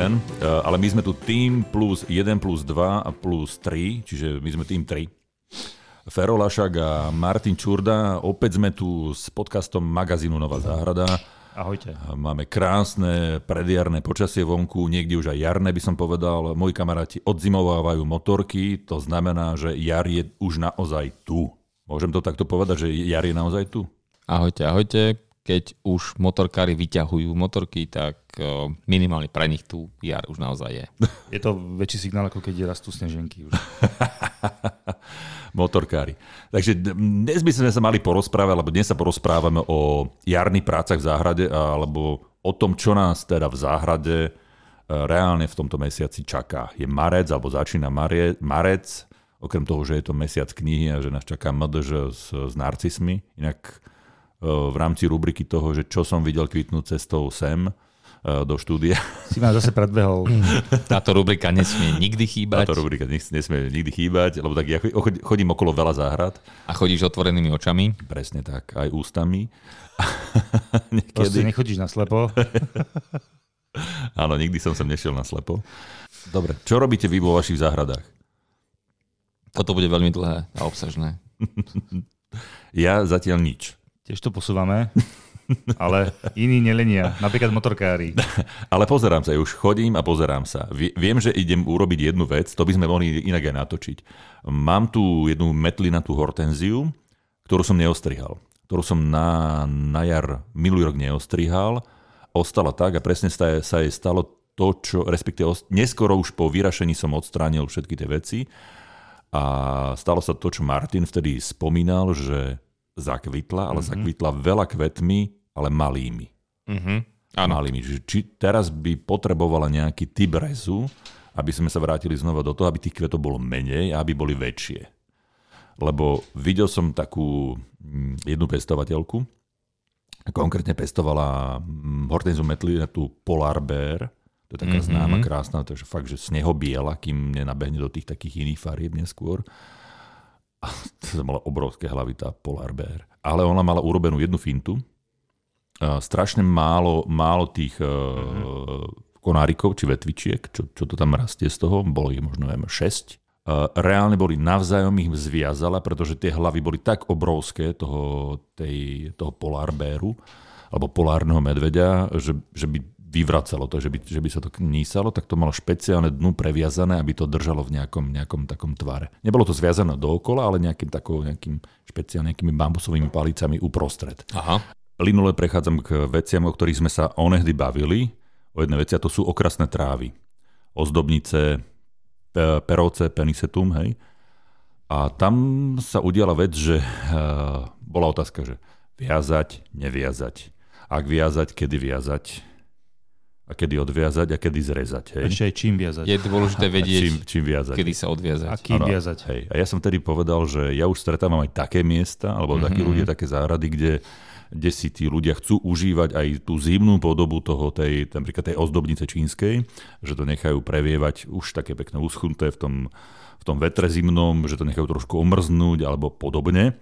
jeden, e, ale my sme tu tým plus 1 plus 2 a plus 3, čiže my sme tým 3. Fero Lašak a Martin Čurda, opäť sme tu s podcastom magazínu Nová záhrada. Ahojte. Máme krásne predjarné počasie vonku, niekde už aj jarné by som povedal. Moji kamaráti odzimovávajú motorky, to znamená, že jar je už naozaj tu. Môžem to takto povedať, že jar je naozaj tu? Ahojte, ahojte. Keď už motorkári vyťahujú motorky, tak minimálne pre nich tu jar už naozaj je. Je to väčší signál, ako keď rastú sneženky už. motorkári. Takže dnes by sme sa mali porozprávať, alebo dnes sa porozprávame o jarných prácach v záhrade, alebo o tom, čo nás teda v záhrade e, reálne v tomto mesiaci čaká. Je marec, alebo začína marec, okrem toho, že je to mesiac knihy a že nás čaká MDŽ s, s narcismi. Inak v rámci rubriky toho, že čo som videl kvitnúť cestou sem do štúdia. Si ma zase predbehol. Táto rubrika nesmie nikdy chýbať. Táto rubrika nesmie nikdy chýbať, lebo tak ja chodím okolo veľa záhrad. A chodíš otvorenými očami? Presne tak, aj ústami. Niekedy... Proste nechodíš na slepo. Áno, nikdy som sem nešiel na slepo. Dobre, čo robíte vy vo vašich záhradách? Toto bude veľmi dlhé a obsažné. ja zatiaľ nič. Tiež to posúvame, ale iní nelenia, napríklad motorkári. ale pozerám sa, už chodím a pozerám sa. Viem, že idem urobiť jednu vec, to by sme mohli inak aj natočiť. Mám tu jednu metlinatú hortenziu, ktorú som neostrihal. Ktorú som na, na jar minulý rok neostrihal. Ostala tak a presne sa, sa jej stalo to, čo, respektíve neskoro už po vyrašení som odstránil všetky tie veci a stalo sa to, čo Martin vtedy spomínal, že zakvitla, ale mm-hmm. zakvitla veľa kvetmi, ale malými. Mm-hmm. Áno. Malými. Či teraz by potrebovala nejaký typ rezu, aby sme sa vrátili znova do toho, aby tých kvetov bolo menej a aby boli väčšie. Lebo videl som takú mm, jednu pestovateľku, konkrétne pestovala mm, hortenzu tú Polar Bear, to je taká mm-hmm. známa, krásna, takže fakt, že snehobiela, kým nenabehne do tých takých iných farieb neskôr. A to mala obrovské hlavy, tá Polar Bear. Ale ona mala urobenú jednu fintu. Strašne málo, málo tých mm-hmm. konárikov, či vetvičiek, čo, čo to tam rastie z toho, bolo ich možno neviem, 6. Reálne boli navzájom ich zviazala, pretože tie hlavy boli tak obrovské toho, tej, toho Polar Bearu, alebo polárneho medveďa, že, že by vyvracalo to, že by, že by sa to knísalo, tak to malo špeciálne dnu previazané, aby to držalo v nejakom, nejakom takom tvare. Nebolo to zviazané dookola, ale nejakým, takou, nejakým špeciálne nejakými bambusovými palicami uprostred. Aha. Linule prechádzam k veciam, o ktorých sme sa onehdy bavili. O jedné veci, a to sú okrasné trávy. Ozdobnice, perovce, penisetum, hej. A tam sa udiala vec, že uh, bola otázka, že viazať, neviazať. Ak viazať, kedy viazať a kedy odviazať a kedy zrezať. Hej. Ešte aj čím viazať. Je dôležité vedieť, čím, čím viazať. kedy sa odviazať. A kým ano, viazať. Hej. A ja som tedy povedal, že ja už stretávam aj také miesta, alebo mm-hmm. takí ľudia, také záhrady, kde, kde si tí ľudia chcú užívať aj tú zimnú podobu toho, tej, napríklad tej ozdobnice čínskej, že to nechajú previevať už také pekné uschnuté v tom, v tom vetre zimnom, že to nechajú trošku omrznúť alebo podobne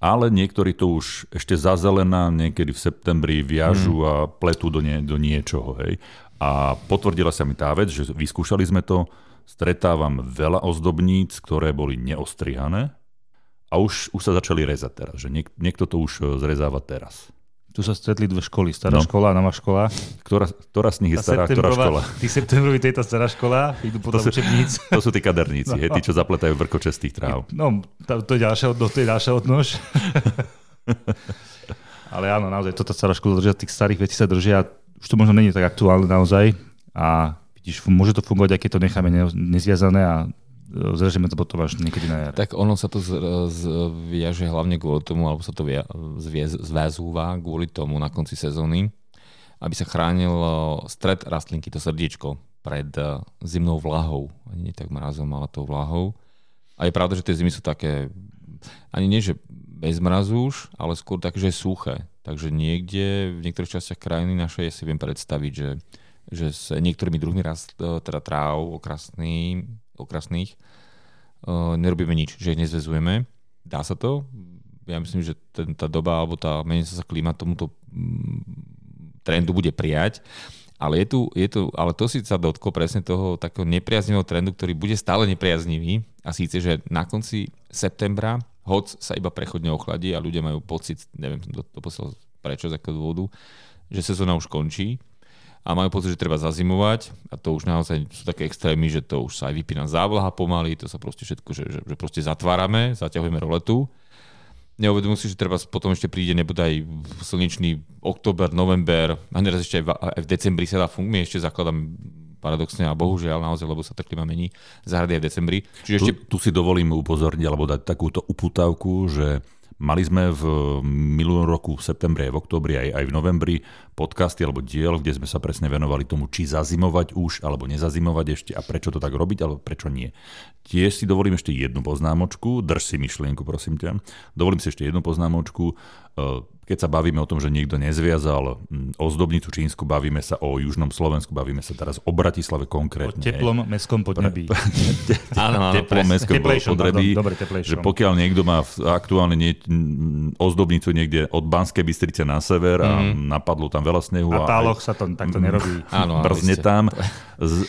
ale niektorí to už ešte zazelená niekedy v septembri viažu mm. a pletú do, nie, do niečoho. Hej. A potvrdila sa mi tá vec, že vyskúšali sme to, stretávam veľa ozdobníc, ktoré boli neostrihané a už, už sa začali rezať teraz, že niek, niekto to už e, zrezáva teraz. Tu sa stretli dve školy, stará no. škola a nová škola. Ktorá, ktorá z nich je stará, ktorá škola? Tí septembroví, tejto stará škola, idú potom to sú, učebníc. To sú tí kaderníci, no. hej, tí, čo zapletajú vrkoče z tých tráv. No, to, to je ďalšia to je ďalšia odnož. Ale áno, naozaj, toto stará škola držia, tých starých vecí sa držia, už to možno není tak aktuálne naozaj. A vidíš, môže to fungovať, aj keď to necháme nezviazané a zrežeme to potom až niekedy na jar. Tak ono sa to zviaže hlavne kvôli tomu, alebo sa to zväzúva kvôli tomu na konci sezóny, aby sa chránil stred rastlinky, to srdiečko, pred e, zimnou vlahou. Ani nie tak mrazom, ale tou vlahou. A je pravda, že tie zimy sú také, ani nie, že bez mrazu už, ale skôr také, že suché. Takže niekde, v niektorých častiach krajiny našej si viem predstaviť, že, že s niektorými druhmi rast, e, teda tráv okrasný, okrasných, uh, nerobíme nič, že ich nezvezujeme. Dá sa to? Ja myslím, že ten, tá doba alebo tá meniaca sa klíma tomuto mm, trendu bude prijať. Ale, je tu, je tu, ale to si sa dotklo presne toho takého nepriaznivého trendu, ktorý bude stále nepriaznivý. A síce, že na konci septembra hoc sa iba prechodne ochladí a ľudia majú pocit, neviem to, to posiel prečo, z akého dôvodu, že sezóna už končí a majú pocit, že treba zazimovať. A to už naozaj sú také extrémy, že to už sa aj vypína závlaha pomaly, to sa proste všetko, že, že, že proste zatvárame, zaťahujeme roletu. Neuvedomujú si, že treba potom ešte príde nebude aj slnečný október, november. A neraz ešte aj v, aj v decembri sa dá funguje, ešte zakladám paradoxne a bohužiaľ naozaj, lebo sa tá klima mení, zahrady aj v decembri. Čiže ešte... tu, tu si dovolím upozorniť alebo dať takúto uputávku, že Mali sme v minulom roku v septembri, v oktobri, aj, aj v novembri podcasty alebo diel, kde sme sa presne venovali tomu, či zazimovať už alebo nezazimovať ešte a prečo to tak robiť alebo prečo nie. Tiež si dovolím ešte jednu poznámočku, drž si myšlienku prosím ťa. Dovolím si ešte jednu poznámočku. Keď sa bavíme o tom, že niekto nezviazal ozdobnicu čínsku, bavíme sa o južnom Slovensku, bavíme sa teraz o Bratislave konkrétne. O teplom mestskom podnebí. Áno, teplom mestskom podnebí. Dobre, že pokiaľ niekto má aktuálne nie, ozdobnicu niekde od Banskej Bystrice na sever a mm. napadlo tam veľa snehu. A táloch sa to takto nerobí. Áno, brzne tam.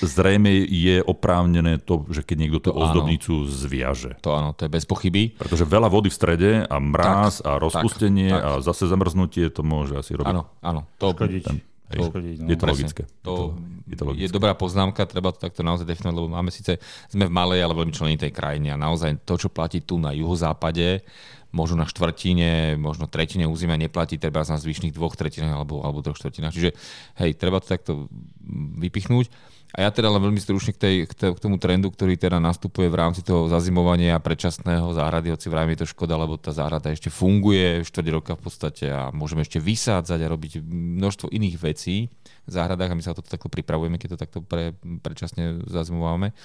Zrejme je oprávnené to, že keď niekto tú ozdobnicu zviaže. To áno, to je bez pochyby. Pretože veľa vody v strede a mráz tak, a rozpustenie tak, tak. a zase zamrznutie to môže asi robiť. Áno, áno. To, Škodiť. Ten, to, škodiť, no. Je to logické. To, je, to, logické. je dobrá poznámka, treba to takto naozaj definovať, lebo máme síce, sme v malej, ale veľmi členitej krajine a naozaj to, čo platí tu na juhozápade, možno na štvrtine, možno tretine územia neplatí, treba na zvyšných dvoch tretinách alebo, alebo troch štvrtinách. Čiže hej, treba to takto vypichnúť. A ja teda len veľmi stručne k, tej, k tomu trendu, ktorý teda nastupuje v rámci toho zazimovania predčasného záhrady, hoci vrajme je to škoda, lebo tá záhrada ešte funguje 4 roka v podstate a môžeme ešte vysádzať a robiť množstvo iných vecí v záhradách a my sa to takto pripravujeme, keď to takto pre, predčasne zazimovávame.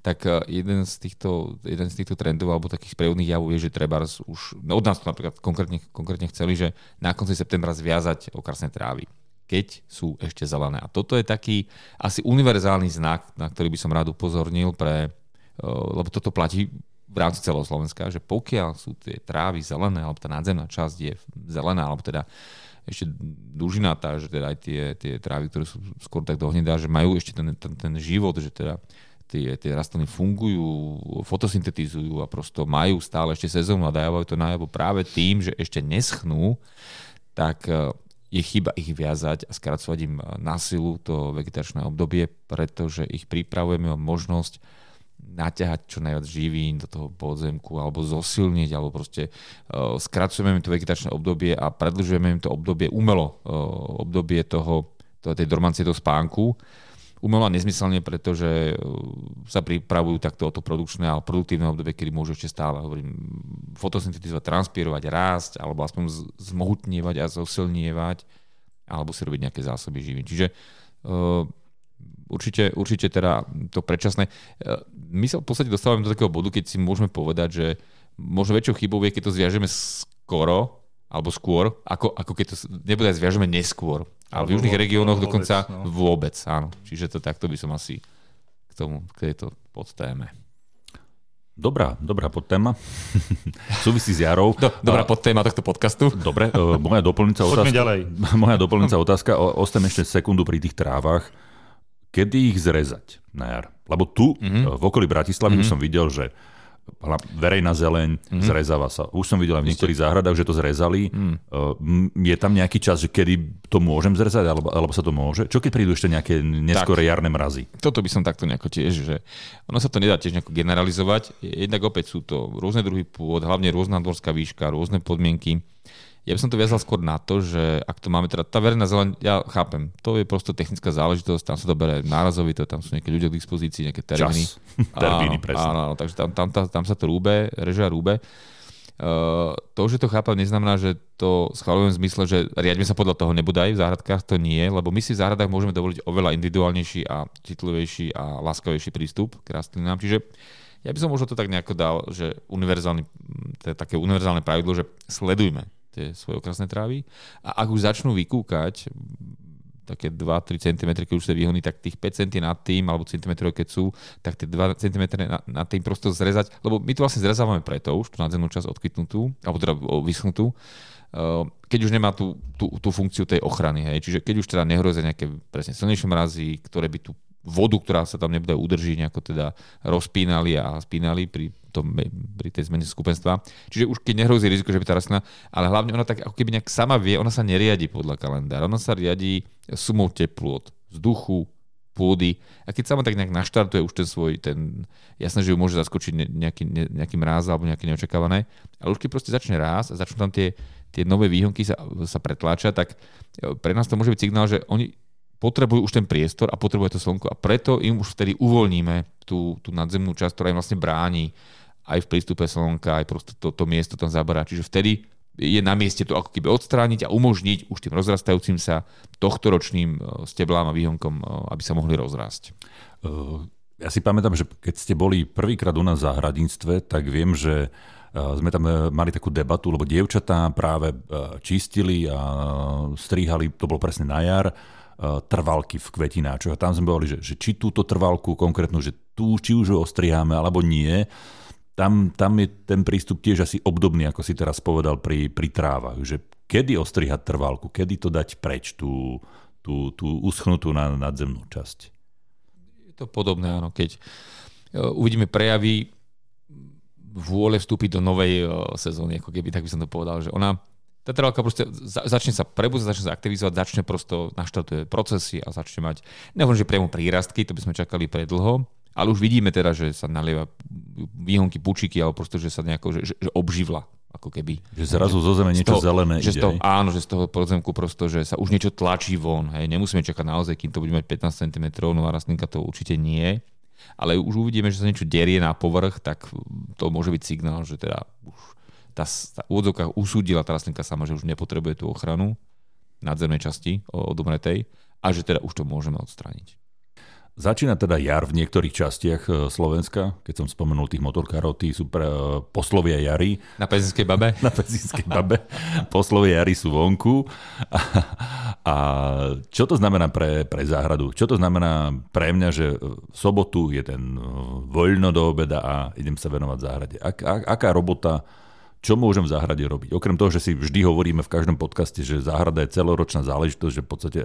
Tak e, jeden z týchto, jeden z týchto trendov alebo takých sprievodných javov je, že treba už, no od nás to napríklad konkrétne, konkrétne chceli, že na konci septembra zviazať okrasné trávy keď sú ešte zelené. A toto je taký asi univerzálny znak, na ktorý by som rád upozornil, pre, e, lebo toto platí v rámci celého Slovenska, že pokiaľ sú tie trávy zelené, alebo tá nadzemná časť je zelená, alebo teda ešte dužinatá, že teda aj tie, tie trávy, ktoré sú skôr tak dohnedá, že majú ešte ten, ten, ten život, že teda tie, tie rastliny fungujú, fotosyntetizujú a prosto majú stále ešte sezónu a dávajú to najavo práve tým, že ešte neschnú, tak e, je chyba ich viazať a skracovať im na silu to vegetačné obdobie, pretože ich pripravujeme o možnosť naťahať čo najviac živín do toho podzemku alebo zosilniť, alebo proste uh, skracujeme im to vegetačné obdobie a predlžujeme im to obdobie umelo, uh, obdobie toho, toho tej dormancie do spánku, umelo a nezmyselne, pretože e, sa pripravujú takto o to produkčné a produktívne obdobie, kedy môžu ešte stále hovorím, fotosyntetizovať, transpirovať, rásť, alebo aspoň zmohutnievať a zosilnievať, alebo si robiť nejaké zásoby živín. Čiže uh, určite, určite teda to predčasné. Uh, my sa v podstate dostávame do takého bodu, keď si môžeme povedať, že možno väčšou chybou je, keď to zviažeme skoro, alebo skôr, ako, ako keď to nebude zviažeme neskôr. Ale v južných regiónoch dokonca no. vôbec, áno. Čiže to takto by som asi k tomu, k tejto podtéme. Dobrá, dobrá podtéma. Súvisí s jarou. Do, dobrá podtéma tohto podcastu. Dobre, uh, moja doplňujúca otázka. ďalej. Moja doplňujúca otázka, ostanem ešte sekundu pri tých trávach. Kedy ich zrezať na jar? Lebo tu, mm-hmm. v okolí Bratislavy, mm-hmm. už som videl, že verejná zeleň, mm. zrezáva sa. Už som videl aj v niektorých záhradách, že to zrezali. Mm. Je tam nejaký čas, že kedy to môžem zrezať, alebo, alebo sa to môže? Čo keď prídu ešte nejaké neskore jarné mrazy? Toto by som takto nejako tiež, že ono sa to nedá tiež nejako generalizovať. Jednak opäť sú to rôzne druhy pôd, hlavne rôzna dvorská výška, rôzne podmienky. Ja by som to viazal skôr na to, že ak to máme teda, tá verejná zeleň, ja chápem, to je prosto technická záležitosť, tam sa to bere nárazovito, tam sú nejaké ľudia k dispozícii, nejaké termíny. Čas. termíny, presne. Áno, áno, takže tam, tam, tam, tam sa to rúbe, režia rúbe. Uh, to, že to chápem, neznamená, že to schvalujem v zmysle, že riadme sa podľa toho nebude aj v záhradkách, to nie, lebo my si v záhradách môžeme dovoliť oveľa individuálnejší a citlivejší a láskavejší prístup k rastlinám. Čiže ja by som možno to tak nejako dal, že univerzálny, to je také univerzálne pravidlo, že sledujme tie svoje okrasné trávy a ak už začnú vykúkať také 2-3 cm, keď už sa výhony, tak tých 5 cm nad tým, alebo cm keď sú, tak tie 2 cm nad, tým prosto zrezať, lebo my tu vlastne zrezávame preto už, tú nadzemnú časť odkytnutú, alebo teda vyschnutú, eh, keď už nemá tú, tú, tú funkciu tej ochrany. Hej. Čiže keď už teda nehrozia nejaké presne silnejšie mrazy, ktoré by tú vodu, ktorá sa tam nebude udrží, nejako teda rozpínali a spínali pri, tom, pri tej zmene skupenstva. Čiže už keď nehrozí riziko, že by tá rastlina, ale hlavne ona tak ako keby nejak sama vie, ona sa neriadi podľa kalendára, ona sa riadi sumou teplôt, vzduchu, pôdy a keď sama tak nejak naštartuje už ten svoj, ten, jasné, že ju môže zaskočiť nejaký, nejaký mráz alebo nejaké neočakávané, ale už keď proste začne rásť a začnú tam tie, tie nové výhonky sa, sa pretláčať, tak pre nás to môže byť signál, že oni potrebujú už ten priestor a potrebuje to slnko a preto im už vtedy uvoľníme tú, tú nadzemnú časť, ktorá im vlastne bráni aj v prístupe slnka, aj proste to, to miesto tam zaberá. Čiže vtedy je na mieste to ako keby odstrániť a umožniť už tým rozrastajúcim sa tohtoročným e, steblám a výhonkom, e, aby sa mohli rozrásť. E, ja si pamätám, že keď ste boli prvýkrát u nás v zahradníctve, tak viem, že sme tam mali takú debatu, lebo dievčatá práve čistili a stríhali, to bolo presne na jar, trvalky v kvetináčoch. A tam sme boli, že, že či túto trvalku konkrétnu, že tu, či už ho ostriháme, alebo nie. Tam, tam je ten prístup tiež asi obdobný, ako si teraz povedal pri, pri trávach, že kedy ostrihať trvalku, kedy to dať preč, tú, tú, tú uschnutú na nadzemnú časť. Je to podobné, áno. Keď uvidíme prejavy vôle vstúpiť do novej e, sezóny, ako keby, tak by som to povedal, že ona tá trvalka proste začne sa prebúzať, začne sa aktivizovať, začne prosto naštartuje procesy a začne mať, nehovorím, že priamo prírastky, to by sme čakali predlho, ale už vidíme teda, že sa nalieva výhonky, pučiky, alebo prosto, že sa nejako, že, že obživla ako keby. Že zrazu zo zeme niečo toho, zelené že ide. Z toho, áno, že z toho podzemku prosto, že sa už niečo tlačí von. Hej. Nemusíme čakať naozaj, kým to bude mať 15 cm, nová rastlinka to určite nie. Ale už uvidíme, že sa niečo derie na povrch, tak to môže byť signál, že teda už tá, tá úvodzovka usúdila tá rastlinka sama, že už nepotrebuje tú ochranu nadzemnej časti odumretej a že teda už to môžeme odstrániť. Začína teda jar v niektorých častiach e, Slovenska, keď som spomenul tých motorkárov, tí sú pre e, poslovia jary. Na Pezinskej babe? Na Pezinskej babe. Poslovia jary sú vonku. A, a čo to znamená pre, pre záhradu? Čo to znamená pre mňa, že v sobotu je ten e, voľno do obeda a idem sa venovať záhrade? Ak, ak, aká robota čo môžem v záhrade robiť. Okrem toho, že si vždy hovoríme v každom podcaste, že záhrada je celoročná záležitosť, že v podstate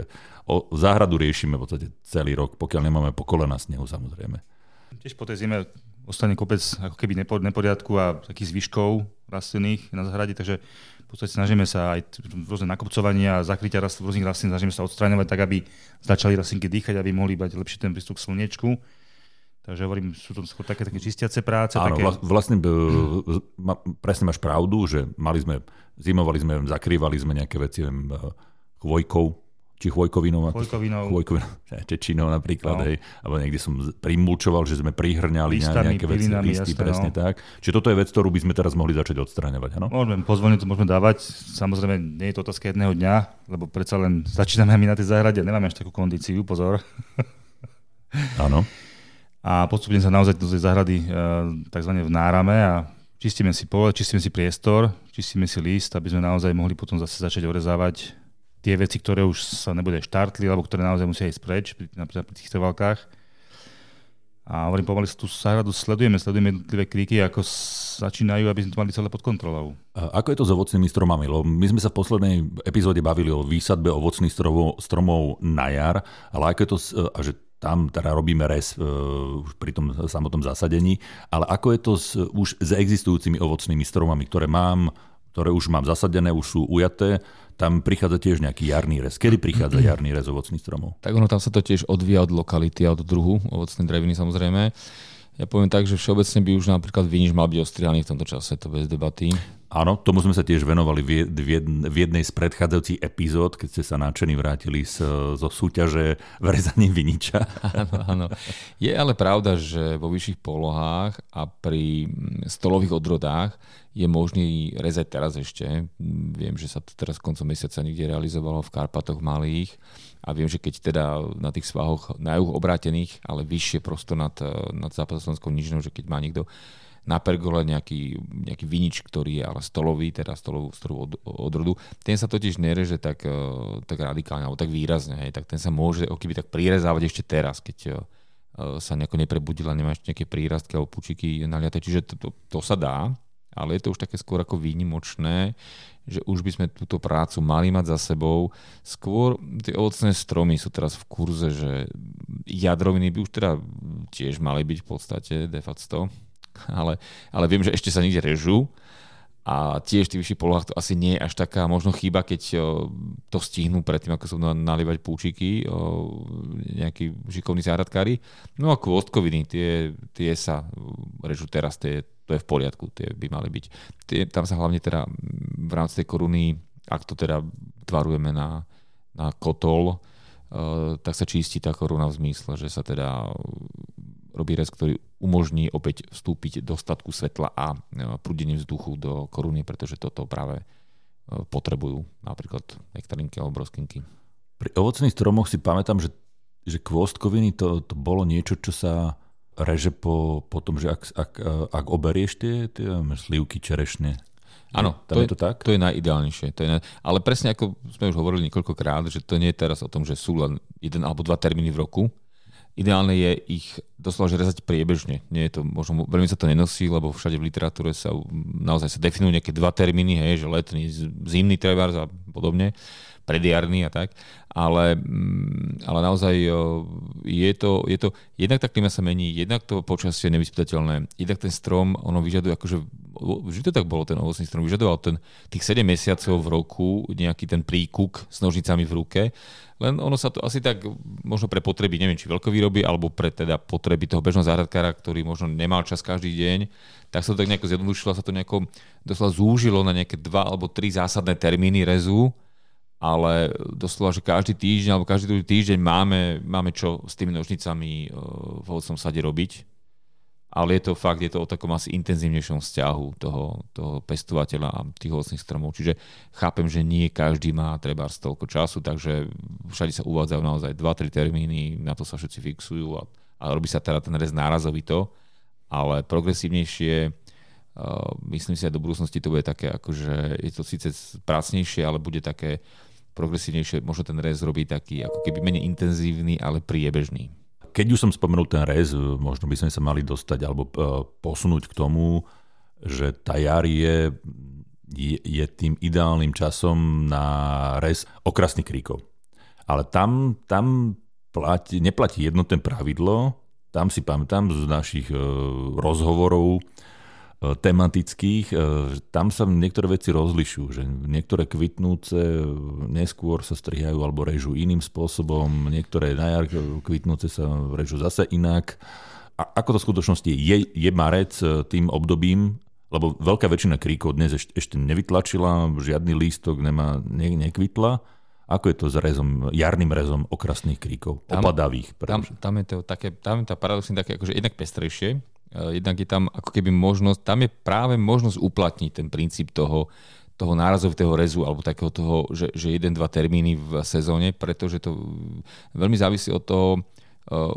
o záhradu riešime v podstate celý rok, pokiaľ nemáme pokolena snehu samozrejme. Tiež po tej zime ostane kopec ako keby neporiadku a takých zvyškov rastlinných na záhrade, takže v podstate snažíme sa aj rôzne nakopcovania a zakrytia rast, rôznych rastlín, snažíme sa odstraňovať tak, aby začali rastlinky dýchať, aby mohli mať lepší ten prístup k slnečku. Takže hovorím, sú to skôr také, také čistiace práce. Áno, také... vlastne presne máš pravdu, že mali sme, zimovali sme, zakrývali sme nejaké veci, viem, chvojkou, či chvojkovinou, chvojkovinou, chvojkovinou čečinou napríklad, no. hej, alebo niekde som primulčoval, že sme prihrňali Listami, nejaké veci, listy, jasné, presne no. tak. Čiže toto je vec, ktorú by sme teraz mohli začať odstraňovať, áno? Môžeme, pozvolne to môžeme dávať, samozrejme nie je to otázka jedného dňa, lebo predsa len začíname my na tej záhrade, nemáme až takú kondíciu, pozor. Áno a postupne sa naozaj do tej záhrady e, tzv. vnárame a čistíme si pole, čistíme si priestor, čistíme si list, aby sme naozaj mohli potom zase začať orezávať tie veci, ktoré už sa nebude štartli, alebo ktoré naozaj musia ísť preč, napríklad pri tých trvalkách. A hovorím, pomaly tú záhradu sledujeme, sledujeme jednotlivé kríky, ako začínajú, aby sme to mali celé pod kontrolou. A ako je to s ovocnými stromami? Lebo my sme sa v poslednej epizóde bavili o výsadbe ovocných stromov, stromov na jar, ale ako je to, a že tam teda robíme res uh, pri tom samotnom zasadení, ale ako je to s, už s existujúcimi ovocnými stromami, ktoré mám, ktoré už mám zasadené, už sú ujaté, tam prichádza tiež nejaký jarný rez. Kedy prichádza jarný rez ovocných stromov? Tak ono tam sa to tiež odvíja od lokality a od druhu ovocnej dreviny samozrejme. Ja poviem tak, že všeobecne by už napríklad viniš mal byť ostrihaný v tomto čase, to bez debaty. Áno, tomu sme sa tiež venovali v jednej z predchádzajúcich epizód, keď ste sa náčení vrátili z, zo súťaže v rezaní viniča. Áno, áno. Je ale pravda, že vo vyšších polohách a pri stolových odrodách je možný rezať teraz ešte. Viem, že sa to teraz koncom mesiaca niekde realizovalo v Karpatoch malých a viem, že keď teda na tých svahoch na juh obrátených, ale vyššie prosto nad, nad západoslovenskou nižinou, že keď má niekto na pergole nejaký, nejaký vinič, ktorý je ale stolový, teda stolovú, stolovú od, odrodu, ten sa totiž nereže tak, tak radikálne alebo tak výrazne, hej, tak ten sa môže keby tak prirezávať ešte teraz, keď sa nejako neprebudila, nemá ešte nejaké prírastky alebo pučiky naliate, čiže to, to, to sa dá, ale je to už také skôr ako výnimočné, že už by sme túto prácu mali mať za sebou. Skôr tie ovocné stromy sú teraz v kurze, že jadroviny by už teda tiež mali byť v podstate de facto, ale, ale viem, že ešte sa niekde režú a tiež v tých vyšších polohách to asi nie je až taká možno chyba, keď to stihnú predtým, ako sú nalívať púčiky, nejakí šikovní záhradkári. No a kvostkoviny, tie, tie sa režú teraz, tie, to je v poriadku, tie by mali byť. Tie, tam sa hlavne teda v rámci tej koruny, ak to teda tvarujeme na, na kotol, tak sa čistí tá koruna v zmysle, že sa teda robí rez, ktorý umožní opäť vstúpiť do statku svetla a e, prúdenie vzduchu do koruny, pretože toto práve e, potrebujú napríklad nektarinky alebo broskinky. Pri ovocných stromoch si pamätám, že, že kvostkoviny to, to bolo niečo, čo sa reže po, po tom, že ak, ak, ak oberieš tie, tie slivky čerešne. Áno, to, je to tak? To je najideálnejšie. To je naj... Ale presne ako sme už hovorili niekoľkokrát, že to nie je teraz o tom, že sú len jeden alebo dva termíny v roku, Ideálne je ich doslova že rezať priebežne. Nie je to, možno veľmi sa to nenosí, lebo všade v literatúre sa naozaj sa definujú nejaké dva termíny, hej, že letný, zimný trevár a podobne, predjarný a tak. Ale, mm, ale naozaj je to, je to, jednak tá klima sa mení, jednak to počasie je nevyspytateľné, jednak ten strom, ono vyžaduje akože vždy to tak bolo, ten ovocný strom vyžadoval ten, tých 7 mesiacov v roku nejaký ten príkuk s nožnicami v ruke len ono sa to asi tak možno pre potreby, neviem, či veľkovýroby, alebo pre teda potreby toho bežného záhradkára, ktorý možno nemal čas každý deň, tak sa to tak nejako zjednodušilo, sa to nejako doslova zúžilo na nejaké dva alebo tri zásadné termíny rezu, ale doslova, že každý týždeň alebo každý druhý týždeň máme, máme čo s tými nožnicami eh, v ovocnom sade robiť ale je to fakt, je to o takom asi intenzívnejšom vzťahu toho, toho pestovateľa a tých ovocných stromov. Čiže chápem, že nie každý má treba toľko času, takže všade sa uvádzajú naozaj 2-3 termíny, na to sa všetci fixujú a, a robí sa teda ten rez nárazovito, ale progresívnejšie Uh, myslím si aj do budúcnosti to bude také, akože je to síce prácnejšie, ale bude také progresívnejšie, možno ten rez robí taký ako keby menej intenzívny, ale priebežný keď už som spomenul ten rez, možno by sme sa mali dostať alebo e, posunúť k tomu, že tá jar je, je, tým ideálnym časom na rez okrasných kríkov. Ale tam, tam platí, neplatí jednotné pravidlo, tam si pamätám z našich e, rozhovorov, E, tematických, e, tam sa niektoré veci rozlišujú, že niektoré kvitnúce neskôr sa strihajú alebo režú iným spôsobom, niektoré na jar kvitnúce sa režú zase inak. A ako to v skutočnosti je? Je, marec e, tým obdobím, lebo veľká väčšina kríkov dnes ešte, ešte nevytlačila, žiadny lístok nemá, ne, nekvitla. Ako je to s rezom, jarným rezom okrasných kríkov, tam, opadavých? Tam, tam, je to také, tam je tá paradoxne také akože jednak pestrejšie, jednak je tam ako keby možnosť, tam je práve možnosť uplatniť ten princíp toho, toho nárazovitého rezu alebo takého toho, že, že jeden, dva termíny v sezóne, pretože to veľmi závisí od toho, eh,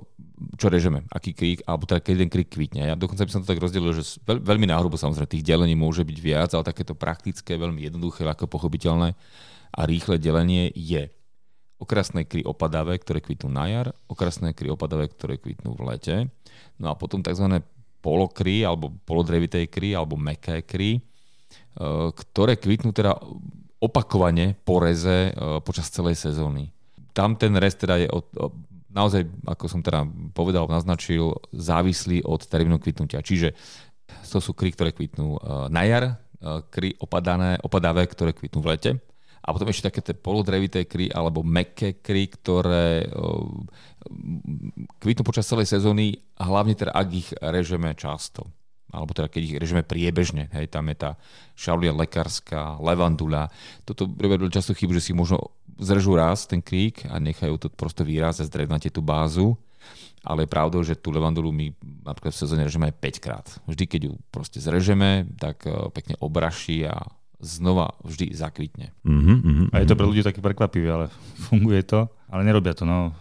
čo režeme, aký krík, alebo teda keď jeden krík kvitne. Ja dokonca by som to tak rozdelil, že veľ, veľmi náhrubo samozrejme tých delení môže byť viac, ale takéto praktické, veľmi jednoduché, ako pochopiteľné a rýchle delenie je okrasné kry opadavé, ktoré kvitnú na jar, okrasné kry opadavé, ktoré kvitnú v lete, no a potom tzv polokry alebo polodrevitej kry alebo meké kry, e, ktoré kvitnú teda opakovane po reze e, počas celej sezóny. Tam ten rez teda je od, naozaj, ako som teda povedal, naznačil, závislý od termínu kvitnutia. Čiže to sú kry, ktoré kvitnú e, na jar, kry opadané, opadavé, ktoré kvitnú v lete a potom ešte také tie polodrevité kry alebo meké kry, ktoré kvitnú počas celej sezóny, hlavne teda ak ich režeme často alebo teda keď ich režeme priebežne, hej, tam je tá šaulia lekárska, levandula. Toto robia často chybu, že si možno zrežú raz ten krík a nechajú to prosto výraz a zdrevnate tú bázu, ale je pravdou, že tú levandulu my napríklad v sezóne režeme aj 5 krát. Vždy, keď ju proste zrežeme, tak pekne obraší a znova vždy zakvitne. Uh-huh, uh-huh, a je to pre ľudí také prekvapivé, ale funguje to, ale nerobia to. No.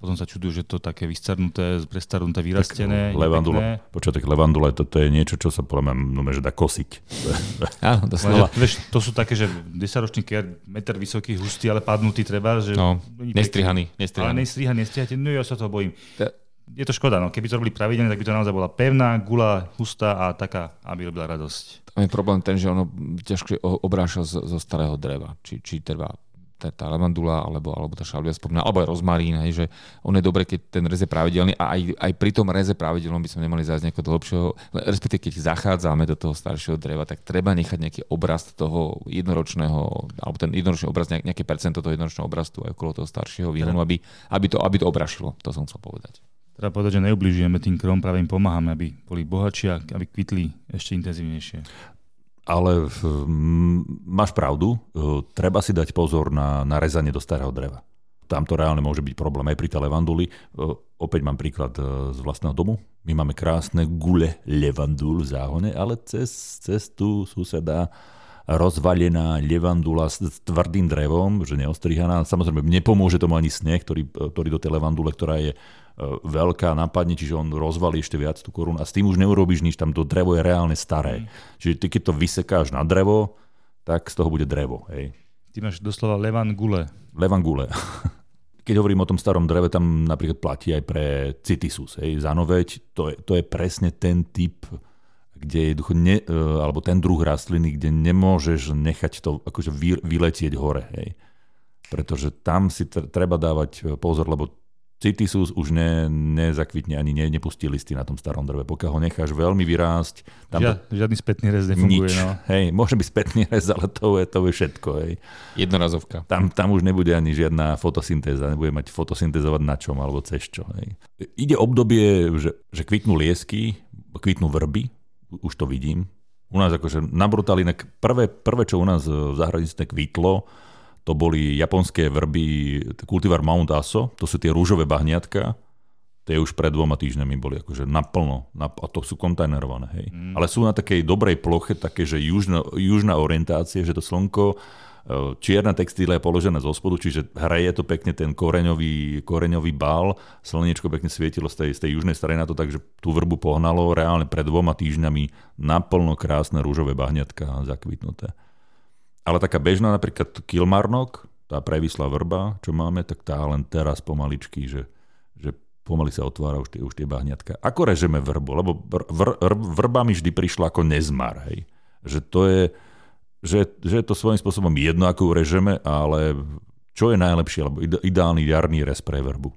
potom sa čudujú, že to také vystarnuté, prestarnuté, vyrastené. levandula, počuť, tak levandula, toto je niečo, čo sa podľa mňa no, že dá kosiť. Áno, doslova. Vieš, to sú také, že 10-ročný kier, meter vysoký, hustý, ale padnutý treba. Že no, nestrihaný, nestrihaný. Ale nestrihaný, nestrihaný, no ja sa toho bojím. Ta... Je to škoda, no. keby to robili pravidelne, tak by to naozaj bola pevná, gula, hustá a taká, aby robila radosť. Tam je problém ten, že ono ťažko obráša zo, zo starého dreva. Či, či trvá tá, tá lavandula alebo, alebo tá šalvia spomína, alebo aj rozmarín, hej, že on je dobre, keď ten rez je pravidelný a aj, aj pri tom reze pravidelnom by sme nemali zájsť nejako do lepšieho, respektíve keď zachádzame do toho staršieho dreva, tak treba nechať nejaký obraz toho jednoročného, alebo ten jednoročný obraz, nejaké percento toho jednoročného obrastu aj okolo toho staršieho výhonu, aby, aby, to, aby to obrašilo. To som chcel povedať. Treba povedať, že neubližujeme tým krom, práve im pomáhame, aby boli bohatší a aby kvitli ešte intenzívnejšie ale máš pravdu, e, treba si dať pozor na, na rezanie do starého dreva. Tam to reálne môže byť problém aj pri tej levanduli. E, opäť mám príklad e, z vlastného domu. My máme krásne gule levandul v záhone, ale cez cestu suseda rozvalená levandula s tvrdým drevom, že neostrihaná. Samozrejme, nepomôže tomu ani sneh, ktorý, ktorý do tej levandule, ktorá je veľká napadne, čiže on rozvalí ešte viac tú korunu a s tým už neurobiš nič, tam to drevo je reálne staré. Mm. Čiže ty keď to vysekáš na drevo, tak z toho bude drevo. Hej. Ty máš doslova levan gule. Levan gule. Keď hovorím o tom starom dreve, tam napríklad platí aj pre citisus. Hej. Zanoveď, to je, to je presne ten typ, kde je ne, e, alebo ten druh rastliny, kde nemôžeš nechať to akože vyletieť hore. Hej. Pretože tam si treba dávať pozor, lebo Citisus už ne, nezakvitne ani ne, nepustí listy na tom starom dreve. Pokiaľ ho necháš veľmi vyrásť... Tam Žia, žiadny spätný rez nefunguje. Nič. No. Hej, môže byť spätný rez, ale to je, to je všetko. Hej. Jednorazovka. Tam, tam už nebude ani žiadna fotosyntéza, nebude mať fotosyntezovať na čom alebo cez čo. Hej. Ide obdobie, že, že kvitnú liesky, kvitnú vrby, už to vidím. U nás akože na brutalinek, prvé, prvé, čo u nás v zahraničí kvitlo, to boli japonské vrby, kultivar Mount Aso, to sú tie rúžové bahniatka, tie už pred dvoma týždňami boli akože naplno, nap- a to sú kontajnerované, hej. Mm. Ale sú na takej dobrej ploche, také, že južno, južná orientácia, že to slnko, e, čierna textília je položená zo spodu, čiže hraje to pekne ten koreňový, koreňový bál, slnečko pekne svietilo z tej, z tej južnej strany na to, takže tú vrbu pohnalo reálne pred dvoma týždňami naplno krásne rúžové bahniatka zakvitnuté. Ale taká bežná napríklad Kilmarnock, tá previslá vrba, čo máme, tak tá len teraz pomaličky, že, že pomaly sa otvára už tie, už tie bahňatka. Ako režeme vrbu? Lebo vr, vr, vr, vrba mi vždy prišla ako nezmar. Hej. Že to je, že, že je to svojím spôsobom jedno, ako ju režeme, ale čo je najlepšie, alebo ideálny jarný rez pre vrbu?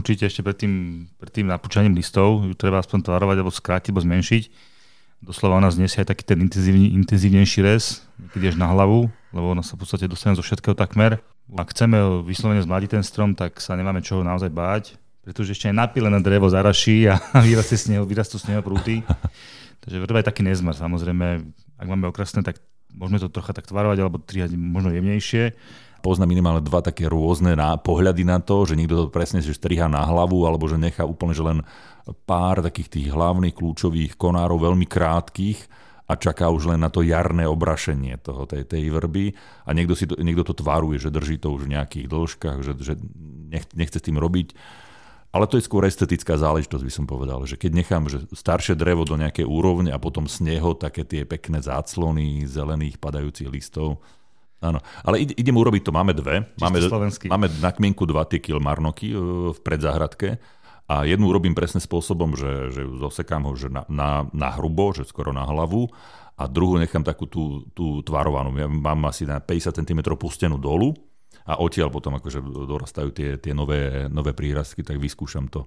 Určite ešte pred tým, pred tým napúčaním listov ju treba aspoň tvarovať alebo skrátiť alebo zmenšiť doslova ona znesie aj taký ten intenzívny, intenzívnejší rez, keď na hlavu, lebo ona sa v podstate dostane zo všetkého takmer. Ak chceme vyslovene zmladiť ten strom, tak sa nemáme čoho naozaj báť, pretože ešte aj napílené drevo zaraší a vyrastie z neho, vyrastú z neho prúty. Takže vrba je taký nezmar. Samozrejme, ak máme okrasné, tak môžeme to trocha tak tvarovať alebo trihať možno jemnejšie poznám minimálne dva také rôzne pohľady na to, že niekto to presne že striha na hlavu, alebo že nechá úplne že len pár takých tých hlavných kľúčových konárov veľmi krátkých a čaká už len na to jarné obrašenie toho, tej, tej vrby a niekto, si to, niekto to tvaruje, že drží to už v nejakých dĺžkach, že, že nech, nechce s tým robiť. Ale to je skôr estetická záležitosť, by som povedal, že keď nechám že staršie drevo do nejakej úrovne a potom z neho také tie pekné záclony zelených padajúcich listov, Áno, ale idem urobiť to, máme dve. Máme, máme na kmienku dva tie kilmarnoky e, v predzáhradke a jednu urobím presne spôsobom, že, že zosekám ho že na, na, na hrubo, že skoro na hlavu a druhú nechám takú tú, tú tvarovanú. Ja mám asi na 50 cm pustenú dolu a odtiaľ potom akože dorastajú tie, tie nové, nové prírastky, tak vyskúšam to,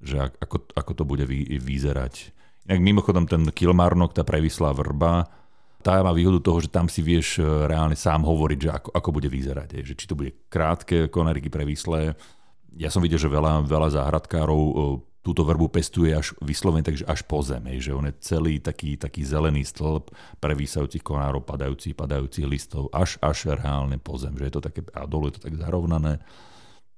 že ako, ako to bude vy, vyzerať. Inak mimochodom ten kilmarnok, tá previslá vrba, tá má výhodu toho, že tam si vieš e, reálne sám hovoriť, že ako, ako bude vyzerať. Že či to bude krátke koneriky previslé. Ja som videl, že veľa, veľa záhradkárov e, túto vrbu pestuje až vyslovene, takže až po zem, že on je celý taký, taký zelený stĺp prevísajúcich konárov, padajúcich, padajúcich listov, až, až reálne po zem, že je to také, a dolu je to tak zarovnané.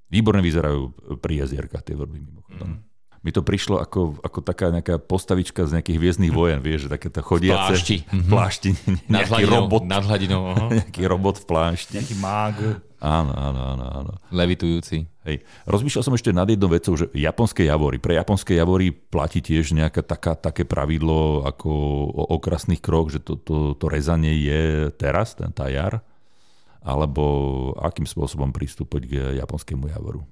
Výborne vyzerajú pri jazierkách tie vrby mimochodom. Mm. Mi to prišlo ako, ako taká nejaká postavička z nejakých hviezdnych vojen, vieš, že takéto chodiace... plášti. V plášti. Nejaký hladinou, robot, nad hladinou, aha. nejaký robot v plášti. Nejaký mág. Áno, áno, áno, áno. levitujúci. Hej. Rozmýšľal som ešte nad jednou vecou, že japonské javory. Pre japonské javory platí tiež nejaká taká, také pravidlo ako o okrasných kroch, že to, to, to rezanie je teraz, ten, tá jar, alebo akým spôsobom pristúpiť k japonskému javoru.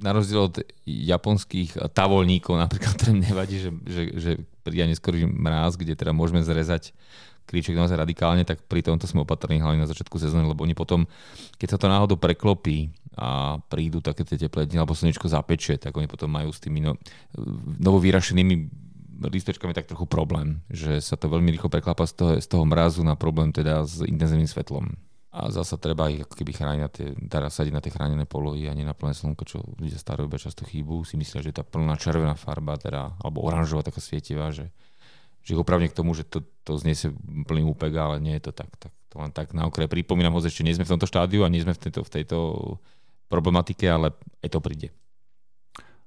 Na rozdiel od japonských tavolníkov, napríklad, ktorým nevadí, že, že, že príde neskorý mráz, kde teda môžeme zrezať kríček naozaj radikálne, tak pri tomto sme opatrní hlavne na začiatku sezóny, lebo oni potom, keď sa to náhodou preklopí a prídu také tie teplé dni, alebo slnečko zapečie, tak oni potom majú s tými no, novovyrašenými lístečkami tak trochu problém, že sa to veľmi rýchlo preklapa z toho, z toho mrazu na problém teda s intenzívnym svetlom. A zasa treba ich ako keby chrániť na tie, teda sadiť na tie chránené polohy a nie na plné slnko, čo ľudia staré často chýbu. Si myslia, že tá plná červená farba, teda, alebo oranžová taká svietivá, že že ich opravne k tomu, že to, to zniesie plný úpek, ale nie je to tak. tak to len tak na okraj. Pripomínam ho, že ešte nie sme v tomto štádiu a nie sme v tejto, v tejto problematike, ale aj to príde.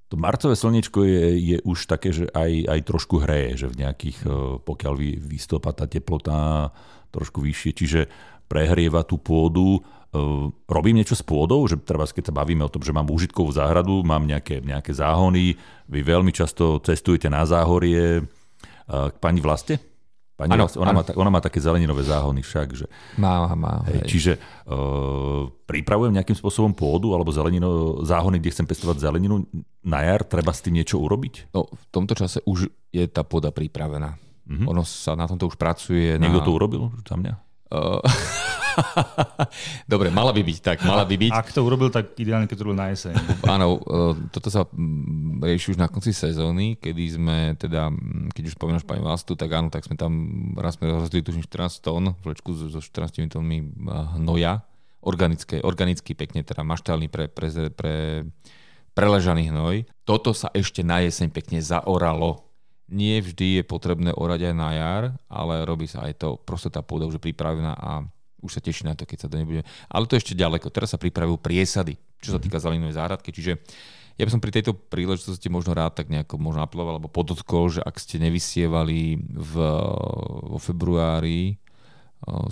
To marcové slnečko je, je už také, že aj, aj trošku hreje, že v nejakých, eh, pokiaľ vy, vystúpa tá teplota trošku vyššie, čiže prehrieva tú pôdu. Eh, robím niečo s pôdou, že treba, keď sa bavíme o tom, že mám užitkovú záhradu, mám nejaké, nejaké záhony, vy veľmi často cestujete na záhorie, k pani Vlaste? Pani ano, Vlaste, ona, ano. Má, ona má také zeleninové záhony však. Že, má, má. Hej, čiže uh, pripravujem nejakým spôsobom pôdu alebo zelenino, záhony, kde chcem pestovať zeleninu na jar, treba s tým niečo urobiť? No, v tomto čase už je tá pôda pripravená. Mm-hmm. Ono sa na tomto už pracuje. Niekto na... to urobil za mňa? Uh, Dobre, mala by byť tak, mala by byť. Ak to urobil, tak ideálne, keď to urobil na jeseň. Áno, e, toto sa rieši už na konci sezóny, kedy sme teda, keď už spomínaš pani Vlastu, tak áno, tak sme tam raz sme rozhodli tuším 14 tón, vlečku so 14 tónmi e, hnoja, organické, organický pekne, teda maštálny pre, pre, pre preležaný hnoj. Toto sa ešte na jeseň pekne zaoralo nie vždy je potrebné orať aj na jar, ale robí sa aj to, proste tá pôda už je pripravená a už sa teší na to, keď sa to nebude. Ale to je ešte ďaleko. Teraz sa pripravujú priesady, čo sa mhm. týka zeleninovej záhradky. Čiže ja by som pri tejto príležitosti možno rád tak nejako možno apeloval alebo podotkol, že ak ste nevysievali v, vo februári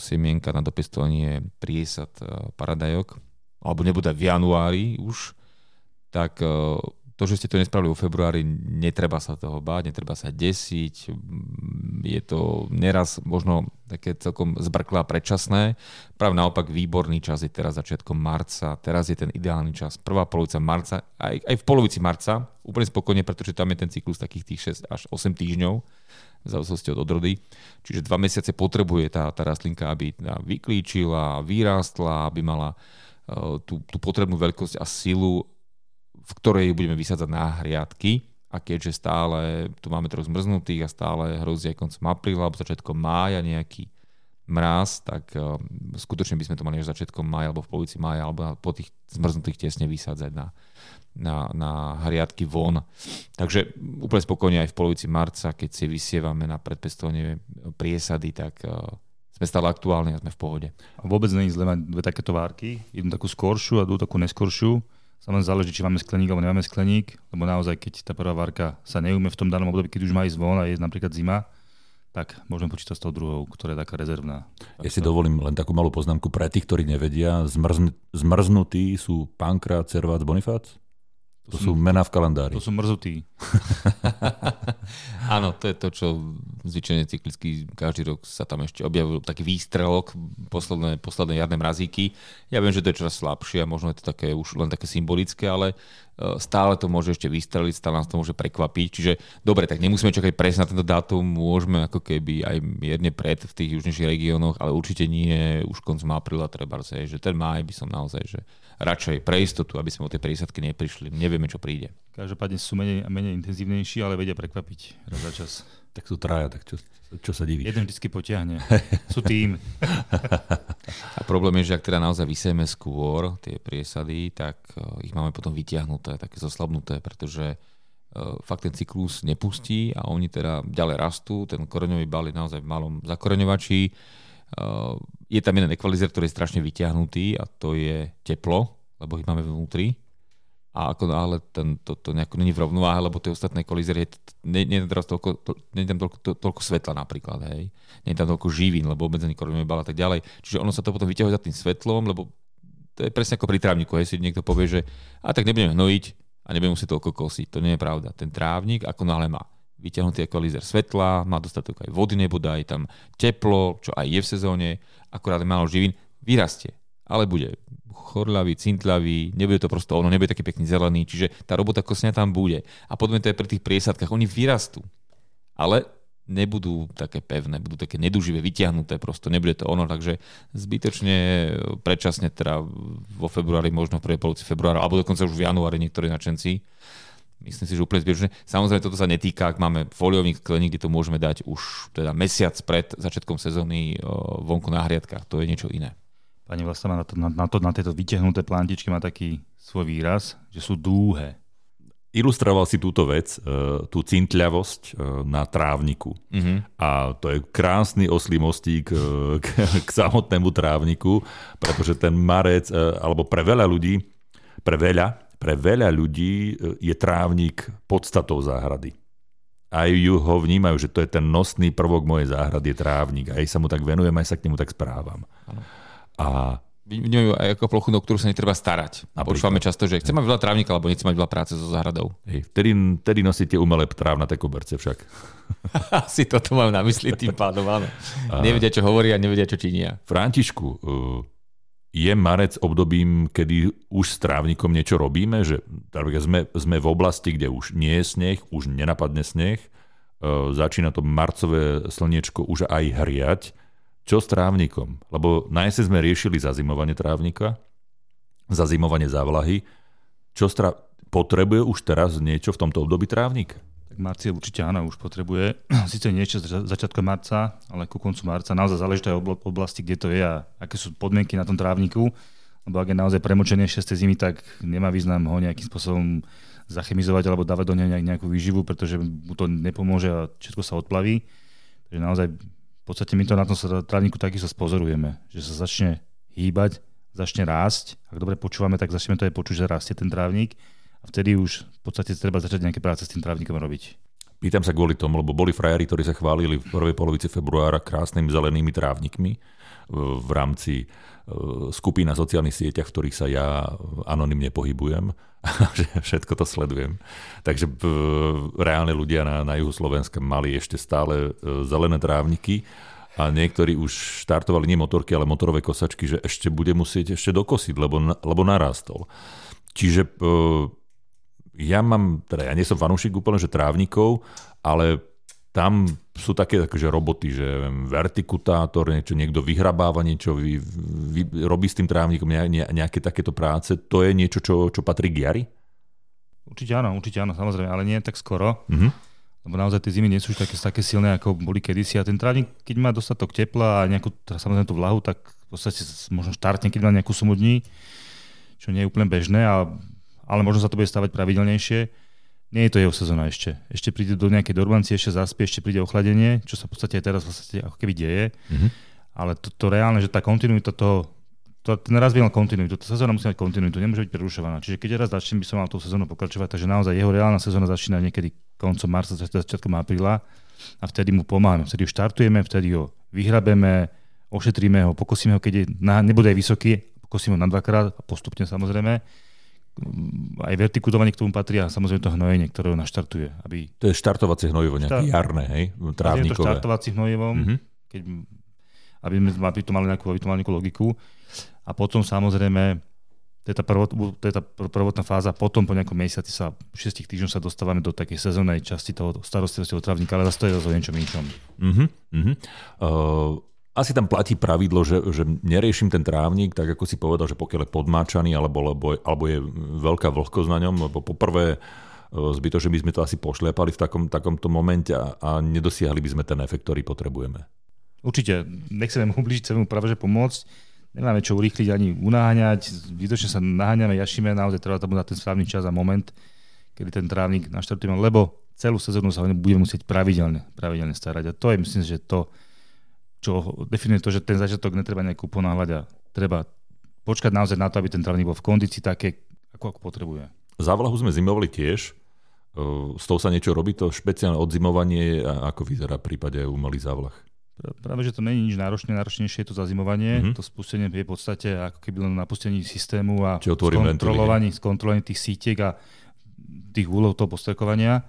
semienka na dopestovanie priesad paradajok, alebo nebude v januári už, tak o, to, že ste to nespravili vo februári, netreba sa toho báť, netreba sa desiť. Je to neraz možno také celkom zbrklé a predčasné. Práve naopak výborný čas je teraz začiatkom marca. Teraz je ten ideálny čas. Prvá polovica marca, aj, aj v polovici marca, úplne spokojne, pretože tam je ten cyklus takých tých 6 až 8 týždňov v závislosti od odrody. Čiže dva mesiace potrebuje tá, tá rastlinka, aby vyklíčila, vyrástla, aby mala uh, tú, tú potrebnú veľkosť a silu v ktorej budeme vysádzať na hriadky. A keďže stále tu máme trochu zmrznutých a stále hrozí aj koncom apríla alebo začiatkom mája nejaký mráz, tak uh, skutočne by sme to mali až začiatkom mája alebo v polovici mája alebo po tých zmrznutých tesne vysádzať na, na, na hriadky von. Takže úplne spokojne aj v polovici marca, keď si vysievame na predpestovanie priesady, tak uh, sme stále aktuálni a sme v pohode. A vôbec je zle mať dve takéto várky, jednu takú skoršiu a druhú takú neskoršiu Samozrejme záleží, či máme skleník alebo nemáme skleník, lebo naozaj, keď tá prvá várka sa neume v tom danom období, keď už má ísť von a je napríklad zima, tak môžeme počítať s tou druhou, ktorá je taká rezervná. Ja si dovolím len takú malú poznámku pre tých, ktorí nevedia. Zmrzn- zmrznutí sú Pankrát, Cervác, Bonifác? To, sú mená v kalendári. To sú mrzutí. Áno, to je to, čo zvyčajne cyklicky každý rok sa tam ešte objavil taký výstrelok, posledné, posledné jarné mrazíky. Ja viem, že to je čoraz slabšie a možno je to také už len také symbolické, ale e, stále to môže ešte vystreliť, stále nás to môže prekvapiť. Čiže dobre, tak nemusíme čakať presne na tento dátum, môžeme ako keby aj mierne pred v tých južnejších regiónoch, ale určite nie už koncom apríla treba, že ten máj by som naozaj, že radšej pre istotu, aby sme o tej prísadky neprišli. Nevieme, čo príde. Každopádne sú menej, menej intenzívnejší, ale vedia prekvapiť raz za čas. Tak sú traja, tak čo, čo sa divíš? Jeden vždy potiahne. sú tým. A problém je, že ak teda naozaj vysejeme skôr tie priesady, tak eh, ich máme potom vytiahnuté, také zoslabnuté, pretože uh, fakt ten cyklus nepustí a oni teda ďalej rastú, ten koreňový bal je naozaj v malom zakoreňovači, Uh, je tam jeden ekvalizer, ktorý je strašne vyťahnutý a to je teplo, lebo ich máme vnútri. a ako náhle ten, to, nejako není v rovnováhe, lebo tie ostatné kolízery, nie, nie, teraz toľko, to, nie tam toľko, to, toľko svetla napríklad, hej. Nie tam toľko živín, lebo obmedzený bal a tak ďalej. Čiže ono sa to potom vyťahuje za tým svetlom, lebo to je presne ako pri trávniku, hej, si niekto povie, že a tak nebudeme hnojiť a nebudeme si toľko kosiť. To nie je pravda. Ten trávnik ako náhle má vyťahnutý ekvalizer svetla, má dostatok aj vody aj tam teplo, čo aj je v sezóne, akorát málo živín, vyrastie. Ale bude chorľavý, cintľavý, nebude to prosto ono, nebude taký pekný zelený, čiže tá robota kosňa tam bude. A potom to je pri tých priesadkách, oni vyrastú. Ale nebudú také pevné, budú také neduživé, vyťahnuté prosto, nebude to ono, takže zbytočne predčasne teda vo februári, možno v prvej polovici februára, alebo dokonca už v januári niektorí načenci. Myslím si, že úplne zbytočne. Samozrejme, toto sa netýka, ak máme foliový skleník, kde to môžeme dať už teda mesiac pred začiatkom sezóny vonku na hriadkách. To je niečo iné. Pani Vlasta na, to, na, na, to, na tieto vytiahnuté plantičky má taký svoj výraz, že sú dúhe. Ilustroval si túto vec, e, tú cintľavosť e, na trávniku. Uh-huh. A to je krásny oslý mostík e, k, k samotnému trávniku, pretože ten marec, alebo pre veľa ľudí, pre veľa, pre veľa ľudí je trávnik podstatou záhrady. Aj ju ho vnímajú, že to je ten nosný prvok mojej záhrady, je trávnik. Aj sa mu tak venujem, aj sa k nemu tak správam. Ano. A vnímajú aj ako plochu, o ktorú sa netreba starať. A počúvame často, že chcem mať veľa trávnika, alebo nechcem mať veľa práce so záhradou. Hej, vtedy, vtedy nosíte umelé trávnaté koberce však. Asi toto mám na mysli tým pádom, áno. A... Nevedia, čo hovoria, nevedia, čo činia. Františku, uh, je marec obdobím, kedy už s trávnikom niečo robíme, že sme, sme v oblasti, kde už nie je sneh, už nenapadne sneh, uh, začína to marcové slniečko už aj hriať, čo s trávnikom? Lebo na jeseň sme riešili zazimovanie trávnika, zazimovanie závlahy. Čo strá... Potrebuje už teraz niečo v tomto období trávnik? Tak marci určite áno, už potrebuje. Sice niečo z začiatku marca, ale ku koncu marca naozaj záleží aj oblasti, kde to je a aké sú podmienky na tom trávniku. Lebo ak je naozaj premočený ešte z zimy, tak nemá význam ho nejakým spôsobom zachemizovať alebo dávať do neho nejakú výživu, pretože mu to nepomôže a všetko sa odplaví. Takže naozaj v podstate my to na tom trávniku takisto spozorujeme, že sa začne hýbať, začne rásť. Ak dobre počúvame, tak začneme to aj počuť, že rastie ten trávnik a vtedy už v podstate treba začať nejaké práce s tým trávnikom robiť. Pýtam sa kvôli tomu, lebo boli frajari, ktorí sa chválili v prvej polovici februára krásnymi zelenými trávnikmi v rámci E, skupín na sociálnych sieťach, v ktorých sa ja anonymne pohybujem, že všetko to sledujem. Takže e, reálne ľudia na, na juhu Slovenska mali ešte stále e, zelené trávniky a niektorí už štartovali nie motorky, ale motorové kosačky, že ešte bude musieť ešte dokosiť, lebo, lebo narastol. Čiže ja mám, teda ja nie som fanúšik úplne, že trávnikov, ale tam sú také že roboty, že vertikutátor, niečo, niekto vyhrabáva niečo, vy, vy, robí s tým trávnikom ne, ne, nejaké takéto práce. To je niečo, čo, čo patrí k jari? Určite áno, určite áno, samozrejme, ale nie tak skoro. Mm-hmm. Lebo naozaj tie zimy nie sú už také, také silné, ako boli kedysi. A ten trávnik, keď má dostatok tepla a nejakú, samozrejme tú vlahu, tak v podstate možno štartne, keď má nejakú sumu dní, čo nie je úplne bežné, ale, ale možno sa to bude stavať pravidelnejšie nie je to jeho sezóna ešte. Ešte príde do nejakej dormancie, ešte zaspie, ešte príde ochladenie, čo sa v podstate aj teraz v podstate ako keby deje. Mm-hmm. Ale to, to reálne, že tá kontinuita toho, to, ten raz by mal kontinuitu, tá sezóna musí mať kontinuitu, nemôže byť prerušovaná. Čiže keď raz začnem, by som mal tú sezónu pokračovať, takže naozaj jeho reálna sezóna začína niekedy koncom marca, začiatkom apríla a vtedy mu pomáhame. Vtedy ho štartujeme, vtedy ho vyhrabeme, ošetríme ho, pokosíme ho, keď je na, nebude aj vysoký, pokosíme ho na dvakrát a postupne samozrejme aj vertikutovanie k tomu patrí a samozrejme to hnojenie, ktoré ho naštartuje. Aby... To je štartovacie hnojivo, nejaké Štart... jarné, hej? Trávnikové. to štartovací hnojivom, mm-hmm. keď, aby, aby, to mali nejakú, aby to mali nejakú logiku. A potom samozrejme, to je tá, prvot, to je tá prvotná fáza, potom po nejakom mesiaci sa, 6 týždňov sa dostávame do takej sezónnej časti toho starostlivosti od trávnika, ale zase to je zase o niečom inčom. Uh-huh. Uh, asi tam platí pravidlo, že, že neriešim ten trávnik, tak ako si povedal, že pokiaľ je podmáčaný alebo, alebo, alebo je veľká vlhkosť na ňom, lebo poprvé e, zbytočne by sme to asi pošliapali v takom, takomto momente a, a nedosiahli by sme ten efekt, ktorý potrebujeme. Určite, nechceme mu ubližiť, chceme mu práve že pomôcť. Nemáme čo urýchliť ani unáhňať, zbytočne sa naháňame, jašíme, naozaj treba tam na ten správny čas a moment, kedy ten trávnik naštartujeme, lebo celú sezónu sa budeme musieť pravidelne, pravidelne starať. A to je, myslím, že to, čo definuje to, že ten začiatok netreba nejakú ponáhľať a treba počkať naozaj na to, aby ten trávnik bol v kondícii také, ako, ako potrebuje. Závlahu sme zimovali tiež. S tou sa niečo robí, to špeciálne odzimovanie, a ako vyzerá v prípade umelý závlah? Práve, že to není nič náročné, náročnejšie je to zazimovanie. Mm-hmm. To spustenie je v podstate ako keby len na pustení systému a skontrolovaní, skontrolovaní tých sítiek a tých úlov toho postrekovania.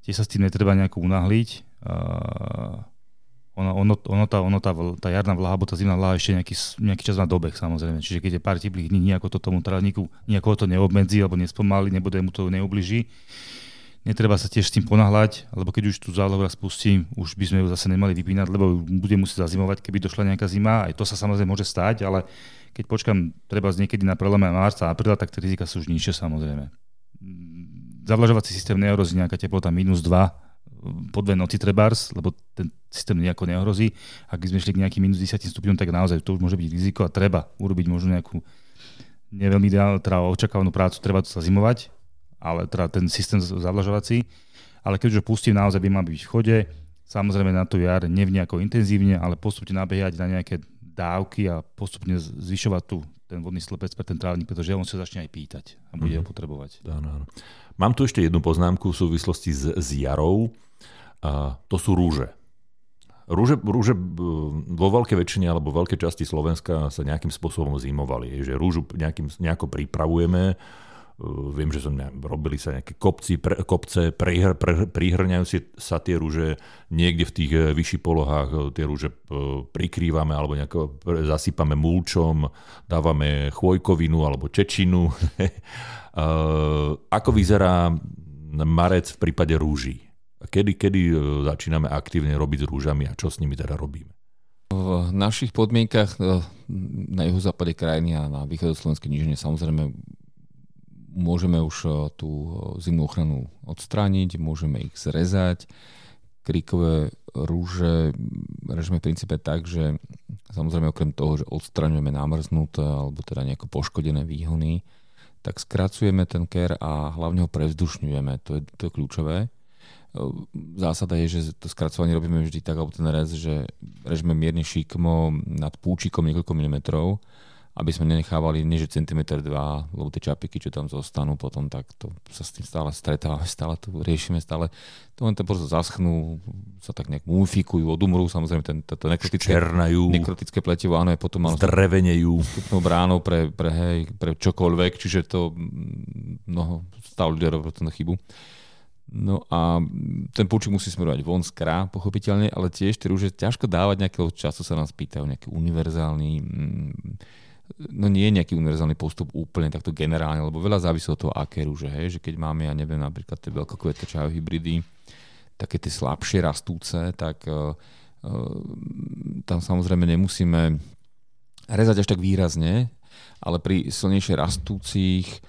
Tiež sa s tým netreba nejako unahliť. Uh, ono, ono, ono, tá, ono tá, tá jarná vlaha, alebo tá zimná vlaha ešte nejaký, nejaký čas na dobeh samozrejme. Čiže keď je pár teplých dní, nejako to tomu trávniku, nejako to neobmedzí alebo nespomalí, nebude mu to neubliží netreba sa tiež s tým ponáhľať, lebo keď už tú zálohu raz pustím, už by sme ju zase nemali vypínať, lebo bude musieť zazimovať, keby došla nejaká zima. Aj to sa samozrejme môže stať, ale keď počkam treba z niekedy na prelome marca a apríla, tak tie rizika sú už nižšie samozrejme. Zavlažovací systém neohrozí nejaká teplota minus 2 po dve noci trebárs, lebo ten systém nejako neohrozí. Ak sme šli k nejakým minus 10 stupňom, tak naozaj to už môže byť riziko a treba urobiť možno nejakú neveľmi ideálnu, teda očakávanú prácu, treba to sa zimovať, ale teda ten systém zavlažovací. Ale keď už pustím, naozaj by mal byť v chode. Samozrejme na tú jar nevne nejako intenzívne, ale postupne nabehať na nejaké dávky a postupne zvyšovať tu ten vodný slepec pre ten trávnik, pretože on sa začne aj pýtať a bude mm-hmm. ho potrebovať. Áno, áno. Mám tu ešte jednu poznámku v súvislosti s, s jarou. To sú rúže. Rúže, rúže vo veľkej väčšine alebo veľkej časti Slovenska sa nejakým spôsobom zimovali. Že rúžu nejakým, nejako pripravujeme, Viem, že som robili sa nejaké kopci, pre, kopce, prihr, pre, prihrňajú si, sa tie rúže niekde v tých eh, vyšších polohách, tie rúže prikrývame alebo nejako zasypame mulčom, dávame chvojkovinu alebo čečinu. Ako vyzerá marec v prípade rúží? Kedy, kedy začíname aktívne robiť s rúžami a čo s nimi teda robíme? V našich podmienkach na juhozápade krajiny a na východu Slovenskej nížine samozrejme môžeme už eh, tú zimnú ochranu odstrániť, môžeme ich zrezať. Kríkové rúže režime v princípe tak, že samozrejme okrem toho, že odstraňujeme namrznuté alebo teda nejako poškodené výhony, tak skracujeme ten ker a hlavne ho prevzdušňujeme. To je, to je kľúčové. Zásada je, že to skracovanie robíme vždy tak, alebo ten rez, že režime mierne šikmo nad púčikom niekoľko milimetrov aby sme nenechávali nie že centimetr dva, lebo tie čapiky, čo tam zostanú potom, tak to sa s tým stále stretávame, stále to riešime, stále to len tam proste zaschnú, sa tak nejak mumifikujú, odumrú, samozrejme ten, to, to nekrotické, nekrotické pletivo, áno, je potom malo zdrevenejú. Vstupnou bránou pre, pre, hej, pre čokoľvek, čiže to no, stále ľudia robia tú chybu. No a ten púčik musí smerovať von z krá, pochopiteľne, ale tiež tie rúže ťažko dávať nejakého času, sa nás pýtajú, nejaký univerzálny mm, no nie je nejaký univerzálny postup úplne takto generálne, lebo veľa závisí od toho, aké rúže, hej, že keď máme, ja neviem, napríklad tie veľkokvetečajú hybridy, také tie slabšie rastúce, tak uh, tam samozrejme nemusíme rezať až tak výrazne, ale pri silnejšie rastúcich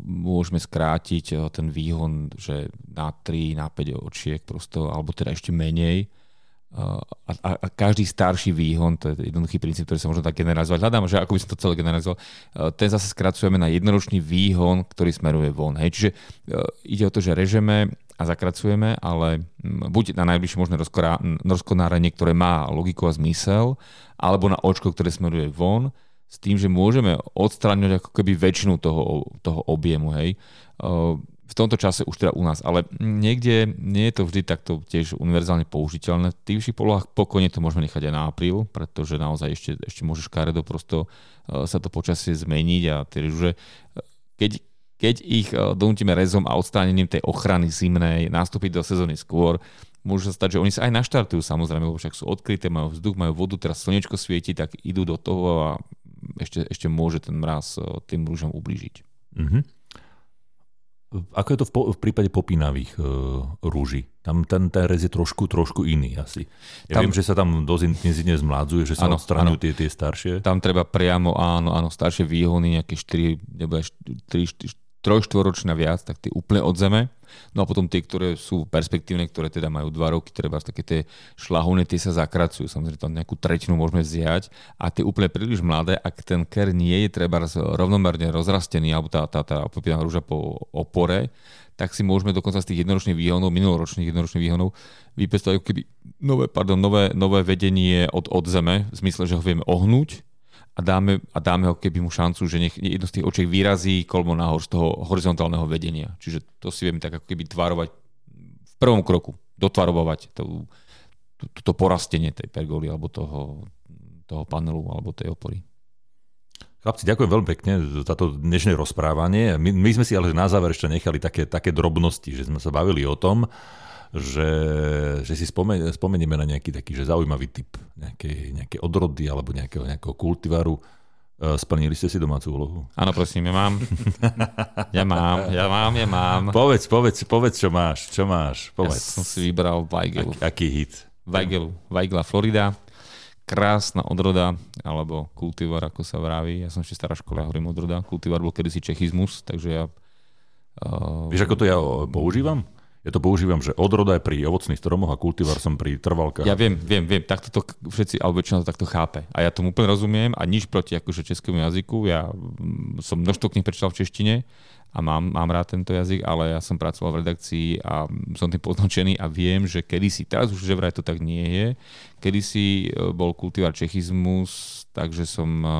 môžeme skrátiť uh, ten výhon, že na 3, na 5 očiek prosto, alebo teda ešte menej, a, a, a každý starší výhon, to je jednoduchý princíp, ktorý sa môže tak generalizovať. Hľadám, že ako by som to celé generalizoval. E, ten zase skracujeme na jednoročný výhon, ktorý smeruje von. Hej. Čiže ide o to, že režeme a zakracujeme, ale buď na najbližšie možné rozkonárenie, ktoré má logiku a zmysel, alebo na očko, ktoré smeruje von, s tým, že môžeme odstráňovať ako keby väčšinu toho, toho objemu. Hej. V tomto čase už teda u nás, ale niekde nie je to vždy takto tiež univerzálne použiteľné. V tých polohách pokojne to môžeme nechať aj na apríl, pretože naozaj ešte, ešte môže škaredo prosto sa to počasie zmeniť a tie že keď, keď ich donútime rezom a odstránením tej ochrany zimnej nastúpiť do sezóny skôr, môže sa stať, že oni sa aj naštartujú samozrejme, lebo však sú odkryté, majú vzduch, majú vodu, teraz slnečko svieti, tak idú do toho a ešte, ešte môže ten mraz e, tým rúžom ublížiť. Mm-hmm. Ako je to v, po, v prípade popínavých e, rúží? Tam ten, ten rez je trošku, trošku iný asi. Ja tam, viem, že sa tam dosť intenzívne zmládzuje, že sa odstraňujú tie, tie staršie. Tam treba priamo, áno, áno, staršie výhony, nejaké 4, nebo 4, 4, trojštvoročná viac, tak tie úplne od zeme. No a potom tie, ktoré sú perspektívne, ktoré teda majú dva roky, treba také tie šlahovné, tie sa zakracujú. Samozrejme, tam nejakú tretinu môžeme vziať. A tie úplne príliš mladé, ak ten ker nie je treba rovnomerne rozrastený, alebo tá, tá, tá popínaná rúža po opore, tak si môžeme dokonca z tých jednoročných výhonov, minuloročných jednoročných výhonov, vypestovať keby nové, pardon, nové, nové vedenie od, od zeme, v zmysle, že ho vieme ohnúť a dáme, a dáme ho keby mu šancu, že nech jedno z tých očiek vyrazí kolmo nahor z toho horizontálneho vedenia. Čiže to si vieme tak ako keby tvarovať v prvom kroku, dotvarovať to, to, to porastenie tej pergoly alebo toho, toho panelu alebo tej opory. Chlapci, ďakujem veľmi pekne za to dnešné rozprávanie. My, my sme si ale na záver ešte nechali také, také drobnosti, že sme sa bavili o tom, že, že si spomen, spomenieme na nejaký taký že zaujímavý typ nejaké, nejaké odrody alebo nejakého, nejakého kultivaru. E, splnili ste si domácu úlohu? Áno, prosím, ja mám. Ja mám, ja mám, ja mám. Povedz, povedz, povedz, čo máš, čo máš, povedz. Ja som si vybral Weigelu. Ak, aký hit? Weigelu, Weigela Florida. Krásna odroda, alebo kultivar, ako sa vraví. Ja som ešte stará škola, ja hovorím odroda. Kultivar bol kedysi čechizmus, takže ja... Uh... Vieš, ako to ja používam? Ja to používam, že odroda je pri ovocných stromoch a kultivar som pri trvalkách. Ja viem, viem, viem. Takto to všetci, alebo väčšina to takto chápe. A ja tomu úplne rozumiem a nič proti akože českému jazyku. Ja mm, som množstvo knih prečítal v češtine a mám, mám rád tento jazyk, ale ja som pracoval v redakcii a som tým podnočený a viem, že kedysi, teraz už že vraj to tak nie je, kedysi e, bol kultivar čechizmus, takže som e,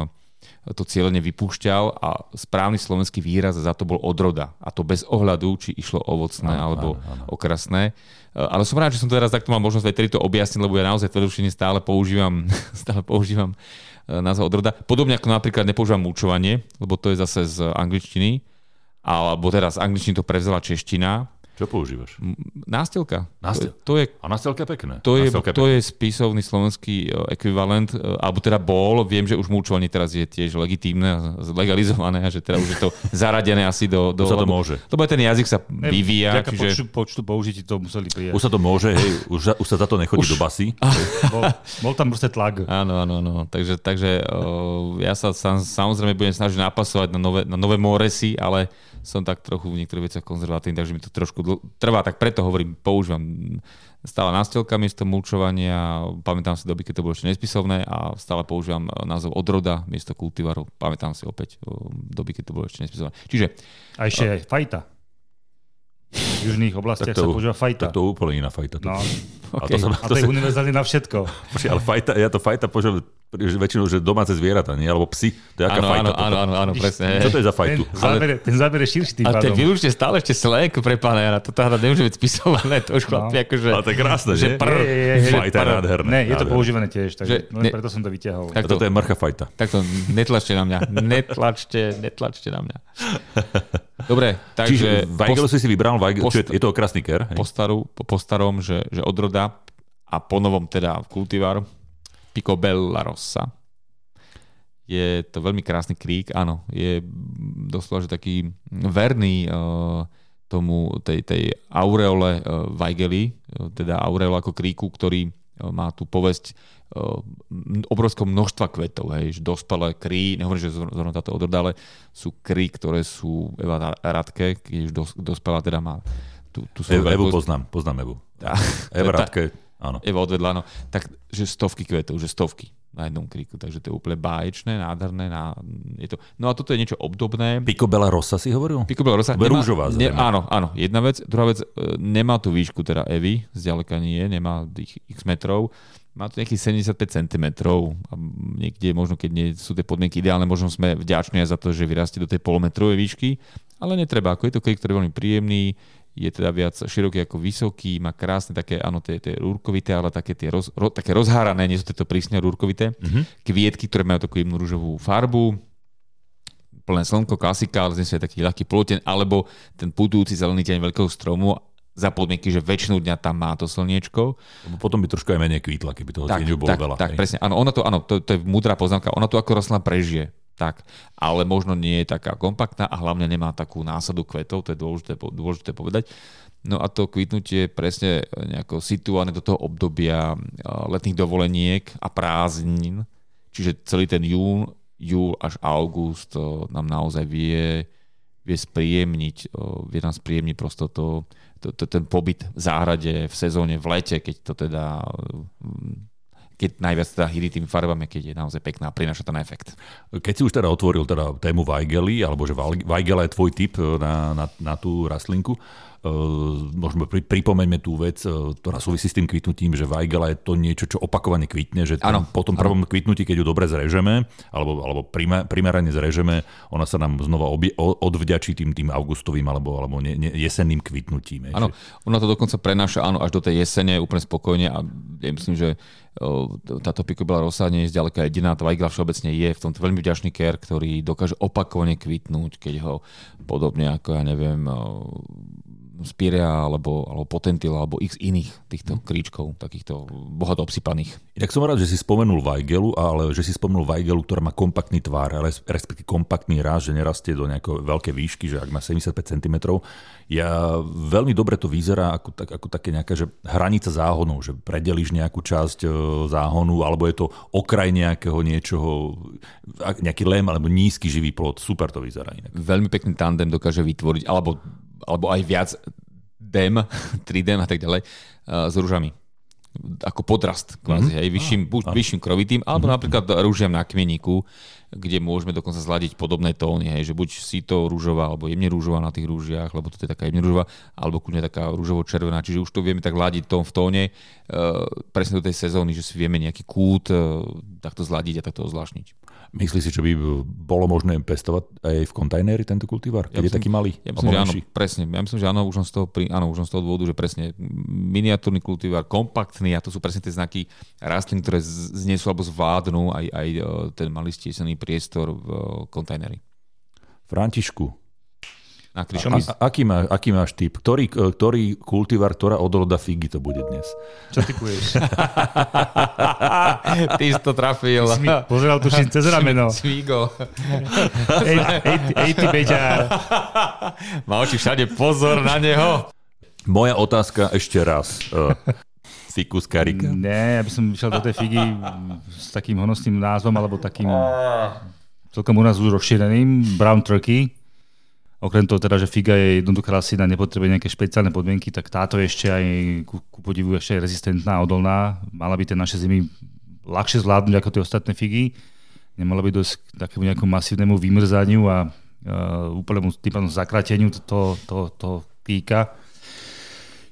to cieľene vypúšťal a správny slovenský výraz za to bol odroda. A to bez ohľadu, či išlo ovocné áno, alebo áno, áno. okrasné. E, ale som rád, že som to teraz takto mal možnosť aj to objasniť, lebo ja naozaj tvrdošine stále používam, stále používam e, názov odroda. Podobne ako napríklad nepoužívam mulčovanie, lebo to je zase z angličtiny, alebo teraz z angličtiny to prevzala čeština, čo používaš? Nástelka. Nástel... To je, a nástelka je pekné. To je, to je spisovný slovenský e, ekvivalent, e, alebo teda bol, viem, že už mulčovanie teraz je tiež legitímne, legalizované a že teda už je to zaradené asi do... do už sa to môže. Lebo ten jazyk sa vyvíja. Vďaka čiže... počtu, počtu použití to museli prijať. Už sa to môže, hej, už, už sa za to nechodí už... do basy. bol, bol tam proste tlak. Áno, áno, áno. Takže, takže uh, ja sa sam, samozrejme budem snažiť napasovať na nové, na nové moresy, ale som tak trochu v niektorých veciach konzervatívny, takže mi to trošku trvá, tak preto hovorím, používam stále nástelka miesto mulčovania, pamätám si doby, keď to bolo ešte nespisovné a stále používam názov odroda miesto kultivaru, pamätám si opäť doby, keď to bolo ešte nespisovné. Čiže... A ešte aj fajta. V južných oblastiach to, sa používa fajta. Tak to úplne iná fajta. No. Okay. A to, sa, to, a to je univerzálne na všetko. Ale fajta, ja to fajta používam väčšinou, že domáce zvieratá, nie? Alebo psi. To je aká áno, fajta. Áno, áno, áno, presne. Čo to je za fajtu? Ten záber, ale, ten záber je širší tým Ale to je vylučne stále ešte slang pre pána Jana. To teda nemôže byť spisované. To už chlapi, no. akože... Ale to je krásne, že? Pr, je, je, je, fajta je nádherné. Ne, je to používané tiež, takže že, len ne, preto som to vyťahol. Tak to, toto je mrcha fajta. Tak to netlačte na mňa. Netlačte, netlačte na mňa. Dobre, takže... Čiže Weigel si si vybral, Weigel, post, je to okrasný ker? Po, staru, po starom, že, že odroda a po novom teda kultivar Picobella Rossa je to veľmi krásny krík, áno, je doslova, že taký verný uh, tomu, tej, tej aureole uh, Weigeli, uh, teda aureole ako kríku, ktorý má tú povesť obrovského množstva kvetov, hej, že dospelé krí, nehovorím, že zrovna táto odroda, ale sú krí, ktoré sú Eva Radke, keď už dos, dospelá teda má tú, tú svoju Evu, Evu poznám, poznám Evu. Eva Radke, áno. Eva odvedla, áno. Tak, že stovky kvetov, že stovky na jednom kríku, takže to je úplne báječné, nádherné. Ná, je to, no a toto je niečo obdobné. Picobella Rossa si hovoril? Picobella Rossa. Nemá, rúžová ne, áno, áno, jedna vec. Druhá vec, e, nemá tú výšku teda Evy, zďaleka nie, nemá tých x metrov. Má to nejakých 75 cm a niekde možno, keď nie sú tie podmienky ideálne, možno sme vďační aj za to, že vyrastie do tej polometrovej výšky, ale netreba. Ako je to krík, ktorý je veľmi príjemný, je teda viac široký ako vysoký, má krásne také, áno, tie, tie rúrkovité, ale také, tie roz, ro, také rozhárané, nie sú tieto prísne rúrkovité, mm-hmm. kvietky, ktoré majú takú jemnú rúžovú farbu, plné slnko, klasika, ale je taký ľahký poloten, alebo ten putujúci zelený deň veľkého stromu za podmienky, že väčšinu dňa tam má to slniečko. Potom by trošku aj menej kvítla, keby toho tak, bolo tak, veľa. Tak, hej. presne. Áno, ono to, áno, to, to je múdra poznámka. Ona to ako rostlina prežije tak, ale možno nie je taká kompaktná a hlavne nemá takú násadu kvetov, to je dôležité, dôležité povedať. No a to kvitnutie je presne nejako situované do toho obdobia letných dovoleniek a prázdnin, čiže celý ten jún, júl až august nám naozaj vie, vie spríjemniť, vie nám spríjemniť prosto to, to, to, ten pobyt v záhrade v sezóne, v lete, keď to teda keď najviac teda hýri tými farbami, keď je naozaj pekná a prináša ten efekt. Keď si už teda otvoril teda tému Weigely, alebo že Weigela je tvoj typ e, na, na, na tú rastlinku, možno pri, pripomeňme tú vec, ktorá súvisí s tým kvitnutím, že Weigela je to niečo, čo opakovane kvitne, že tam, po tom prvom kvitnutí, keď ju dobre zrežeme, alebo, alebo primerane zrežeme, ona sa nám znova obie, odvďačí tým, tým augustovým alebo, alebo ne, ne, jesenným kvitnutím. Áno, ona to dokonca prenáša áno, až do tej jesene úplne spokojne a ja myslím, že táto byla Rosa nie je zďaleka jediná, tá Weigla všeobecne je v tomto veľmi vďačný ker, ktorý dokáže opakovane kvitnúť, keď ho podobne ako, ja neviem, Spirea alebo, alebo Potentil alebo x iných týchto mm. kríčkov, takýchto bohato obsypaných. Inak som rád, že si spomenul Weigelu, ale že si spomenul Weigelu, ktorá má kompaktný tvár, respektíve kompaktný ráz, že nerastie do nejakej veľkej výšky, že ak má 75 cm. Ja veľmi dobre to vyzerá ako, tak, ako také nejaká že hranica záhonov, že predelíš nejakú časť e, záhonu, alebo je to okraj nejakého niečoho, nejaký lem alebo nízky živý plot. Super to vyzerá inak. Veľmi pekný tandem dokáže vytvoriť, alebo alebo aj viac dem, 3D a tak ďalej, uh, s rúžami. Ako podrast, kvázi, mm-hmm. aj vyšším, buď vyšším krovitým, alebo mm-hmm. napríklad rúžiam na kmeníku, kde môžeme dokonca zladiť podobné tóny, hej, že buď si to rúžová, alebo jemne rúžová na tých rúžiach, lebo to je taká jemne rúžová, alebo kľudne taká rúžovo-červená, čiže už to vieme tak ladiť tón v tóne, uh, presne do tej sezóny, že si vieme nejaký kút uh, takto zladiť a takto ozvláštniť. Myslíš si, že by bolo možné pestovať aj v kontajneri tento kultivár, keď ja myslím, je taký malý? Ja myslím, že áno, presne. Ja myslím, že áno, už som z toho, áno, už som z toho dôvodu, že presne miniatúrny kultivár, kompaktný a to sú presne tie znaky rastlín, ktoré zniesú alebo zvládnu aj, aj e, ten malý stiesený priestor v e, kontajneri. Františku, a, a, aký, má, aký máš typ? Ktorý, ktorý kultivár, ktorá odroda figy to bude dnes? Čo typuješ? Ty si to trafil. Si mi pozeral tuším cez rameno. Svigo. ej, ej, ej, ty beďar. Má oči všade, pozor na neho. Moja otázka ešte raz. Uh, Fikus karika? Ne, ja by som išiel do tej figy s takým honosným názvom, alebo takým celkom u nás už rozšíreným, brown turkey. Okrem toho teda, že figa je jednoduchá rastlina, nepotrebuje nejaké špeciálne podmienky, tak táto je ešte aj ku, ku podivu ešte rezistentná, odolná. Mala by tie naše zimy ľahšie zvládnuť ako tie ostatné figy. Nemalo by dosť k takému nejakému masívnemu vymrzaniu a uh, úplnému pádom zakrateniu toho, toho, toho kýka.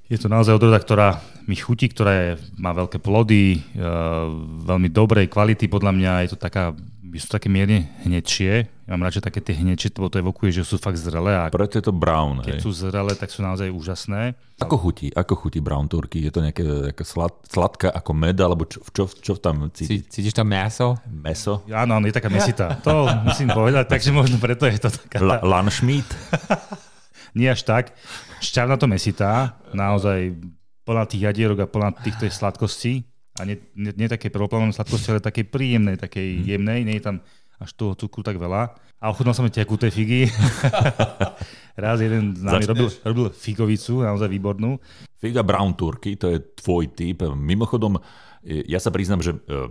Je to naozaj odroda, ktorá mi chutí, ktorá je, má veľké plody, uh, veľmi dobrej kvality podľa mňa. Je to taká sú také mierne hnečie. Ja mám radšej také tie hnečie, lebo to evokuje, že sú fakt zrelé. A Preto je to brown. Keď hej. sú zrelé, tak sú naozaj úžasné. Ako chutí? Ako chutí brown turkey? Je to nejaké, nejaké slad, sladká ako med, alebo čo, čo, čo tam cíti? Cítiš tam meso? Meso? Áno, áno, je taká mesita. To musím povedať, takže možno preto je to taká... La, Lanschmied? Nie až tak. Šťavná to mesitá, naozaj plná tých jadierok a plná týchto sladkostí a nie, nie, nie také prvoplánovej sladkosti, ale takej príjemnej, takej mm. jemnej, nie je tam až toho cukru tak veľa. A ochutnal som tekuté figy. Raz jeden z nami robil, robil figovicu, naozaj výbornú. Figa Brown Turkey, to je tvoj typ. Mimochodom, ja sa priznám, že e,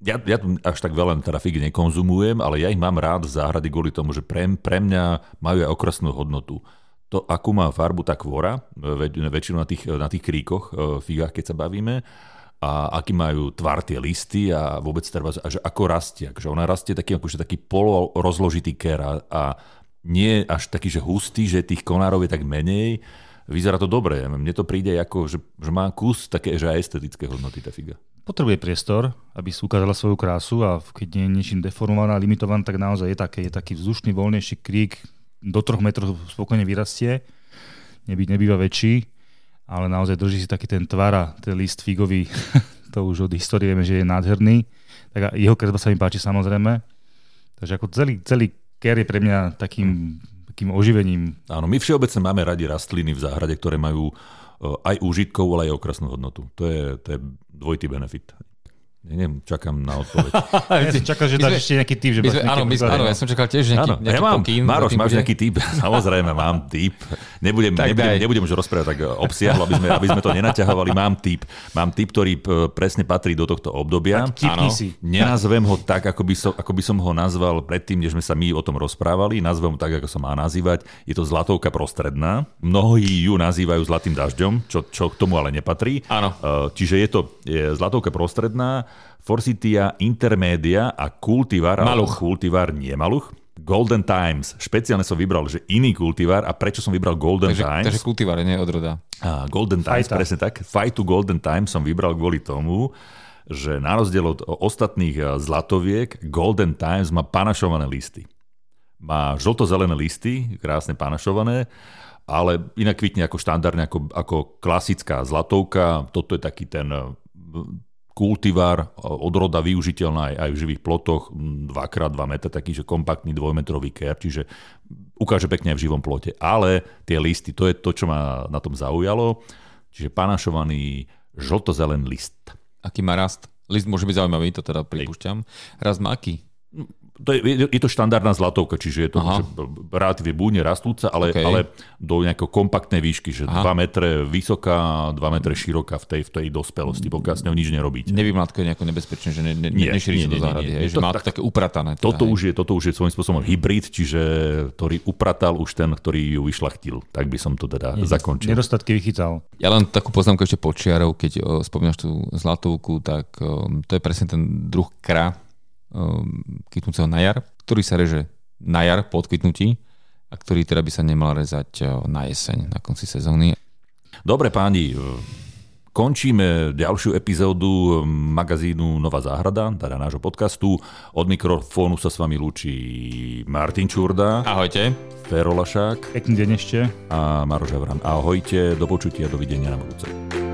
ja, ja až tak veľa teda figy nekonzumujem, ale ja ich mám rád v záhrady kvôli tomu, že pre, pre mňa majú aj okrasnú hodnotu. To, akú má farbu tá kvora, e, väčšinou na tých, na tých kríkoch, e, figách, keď sa bavíme, a aký majú tvar tie listy a vôbec treba, a že ako rastie. Že ona rastie taký, akože taký polorozložitý ker a, a nie až taký, že hustý, že tých konárov je tak menej. Vyzerá to dobre. Mne to príde ako, že, že má kus také, že aj estetické hodnoty tá figa. Potrebuje priestor, aby si ukázala svoju krásu a keď je niečím deformovaná, limitovaná, tak naozaj je, také, je taký vzdušný, voľnejší krík, do troch metrov spokojne vyrastie, neby, nebýva väčší ale naozaj drží si taký ten tvar a ten list figový, to už od histórie vieme, že je nádherný. Tak jeho kresba sa mi páči samozrejme. Takže ako celý, celý ker je pre mňa takým, takým oživením. Áno, my všeobecne máme radi rastliny v záhrade, ktoré majú eh, aj úžitkovú, ale aj okrasnú hodnotu. To je, to je dvojitý benefit. Neviem, čakám na odpoveď. ja čakal, že dáš ešte nejaký typ. Že sme, áno, my, áno, ja som čakal tiež nejaký, áno, nejaký ja mám, pokyn. Maroš, máš nejaký typ? Samozrejme, mám typ. Nebudem, tak nebudem, nebudem už rozprávať tak obsiahlo, aby sme, aby sme to nenaťahovali. Mám typ. Mám typ, ktorý presne patrí do tohto obdobia. Áno. Si. Nenazvem ho tak, ako by, som, ako by som ho nazval predtým, než sme sa my o tom rozprávali. Nazvem ho tak, ako sa má nazývať. Je to zlatovka prostredná. Mnohí ju nazývajú zlatým dažďom, čo, čo k tomu ale nepatrí. Áno. Čiže je to je zlatovka prostredná Forsythia intermédia a kultivar, maluch. kultivar nie maluch. Golden Times. Špeciálne som vybral, že iný kultivár. A prečo som vybral Golden Takže, Times? takže kultivár, nie odroda. A Golden Times, Fajta. presne tak. Fajtu Golden Times som vybral kvôli tomu, že na rozdiel od ostatných zlatoviek, Golden Times má panašované listy. Má žlto-zelené listy, krásne panašované, ale inak kvitne ako štandardne, ako, ako klasická zlatovka. Toto je taký ten kultivár, eh, odroda využiteľná aj, aj v živých plotoch, 2x2 metra, taký, že kompaktný dvojmetrový ker, čiže ukáže pekne aj v živom plote. Ale tie listy, to je to, čo ma na tom zaujalo. Čiže panašovaný žlto-zelený list. Aký má rast? List môže byť zaujímavý, to teda pripúšťam. Rast má aký? To je, je- to štandardná zlatovka, čiže je to relatívne búdne rastúca, ale, OK. ale do nejakého kompaktnej výšky, že Aha. 2 metre vysoká, 2 metre široká v tej, v tej dospelosti, pokiaľ s ňou nič nerobíte. Nevymlátko je nejako nebezpečné, že ne, ne, Nie, nešíri nie, sa do nie, nie, záhrady, nie. hej, Je že to má to tak- také upratané. Teda, Toto hej. už, je, toto už je svojím spôsobom hybrid, čiže ktorý upratal už ten, ktorý ju vyšlachtil. Tak by som to teda zakončil. Nedostatky vychytal. Ja len takú poznámku ešte počiarov, keď o, spomínaš tú zlatovku, tak o, to je presne ten druh kra o, kytnúceho na jar, ktorý sa reže na jar po odkvitnutí a ktorý teda by sa nemal rezať o, na jeseň, na konci sezóny. Dobre páni, končíme ďalšiu epizódu magazínu Nová záhrada, teda nášho podcastu. Od mikrofónu sa s vami lúči Martin Čurda, Ahojte. Fero Lašák Pekný deň ešte. a Maroš Evran. Ahojte, do počutia, dovidenia na budúce.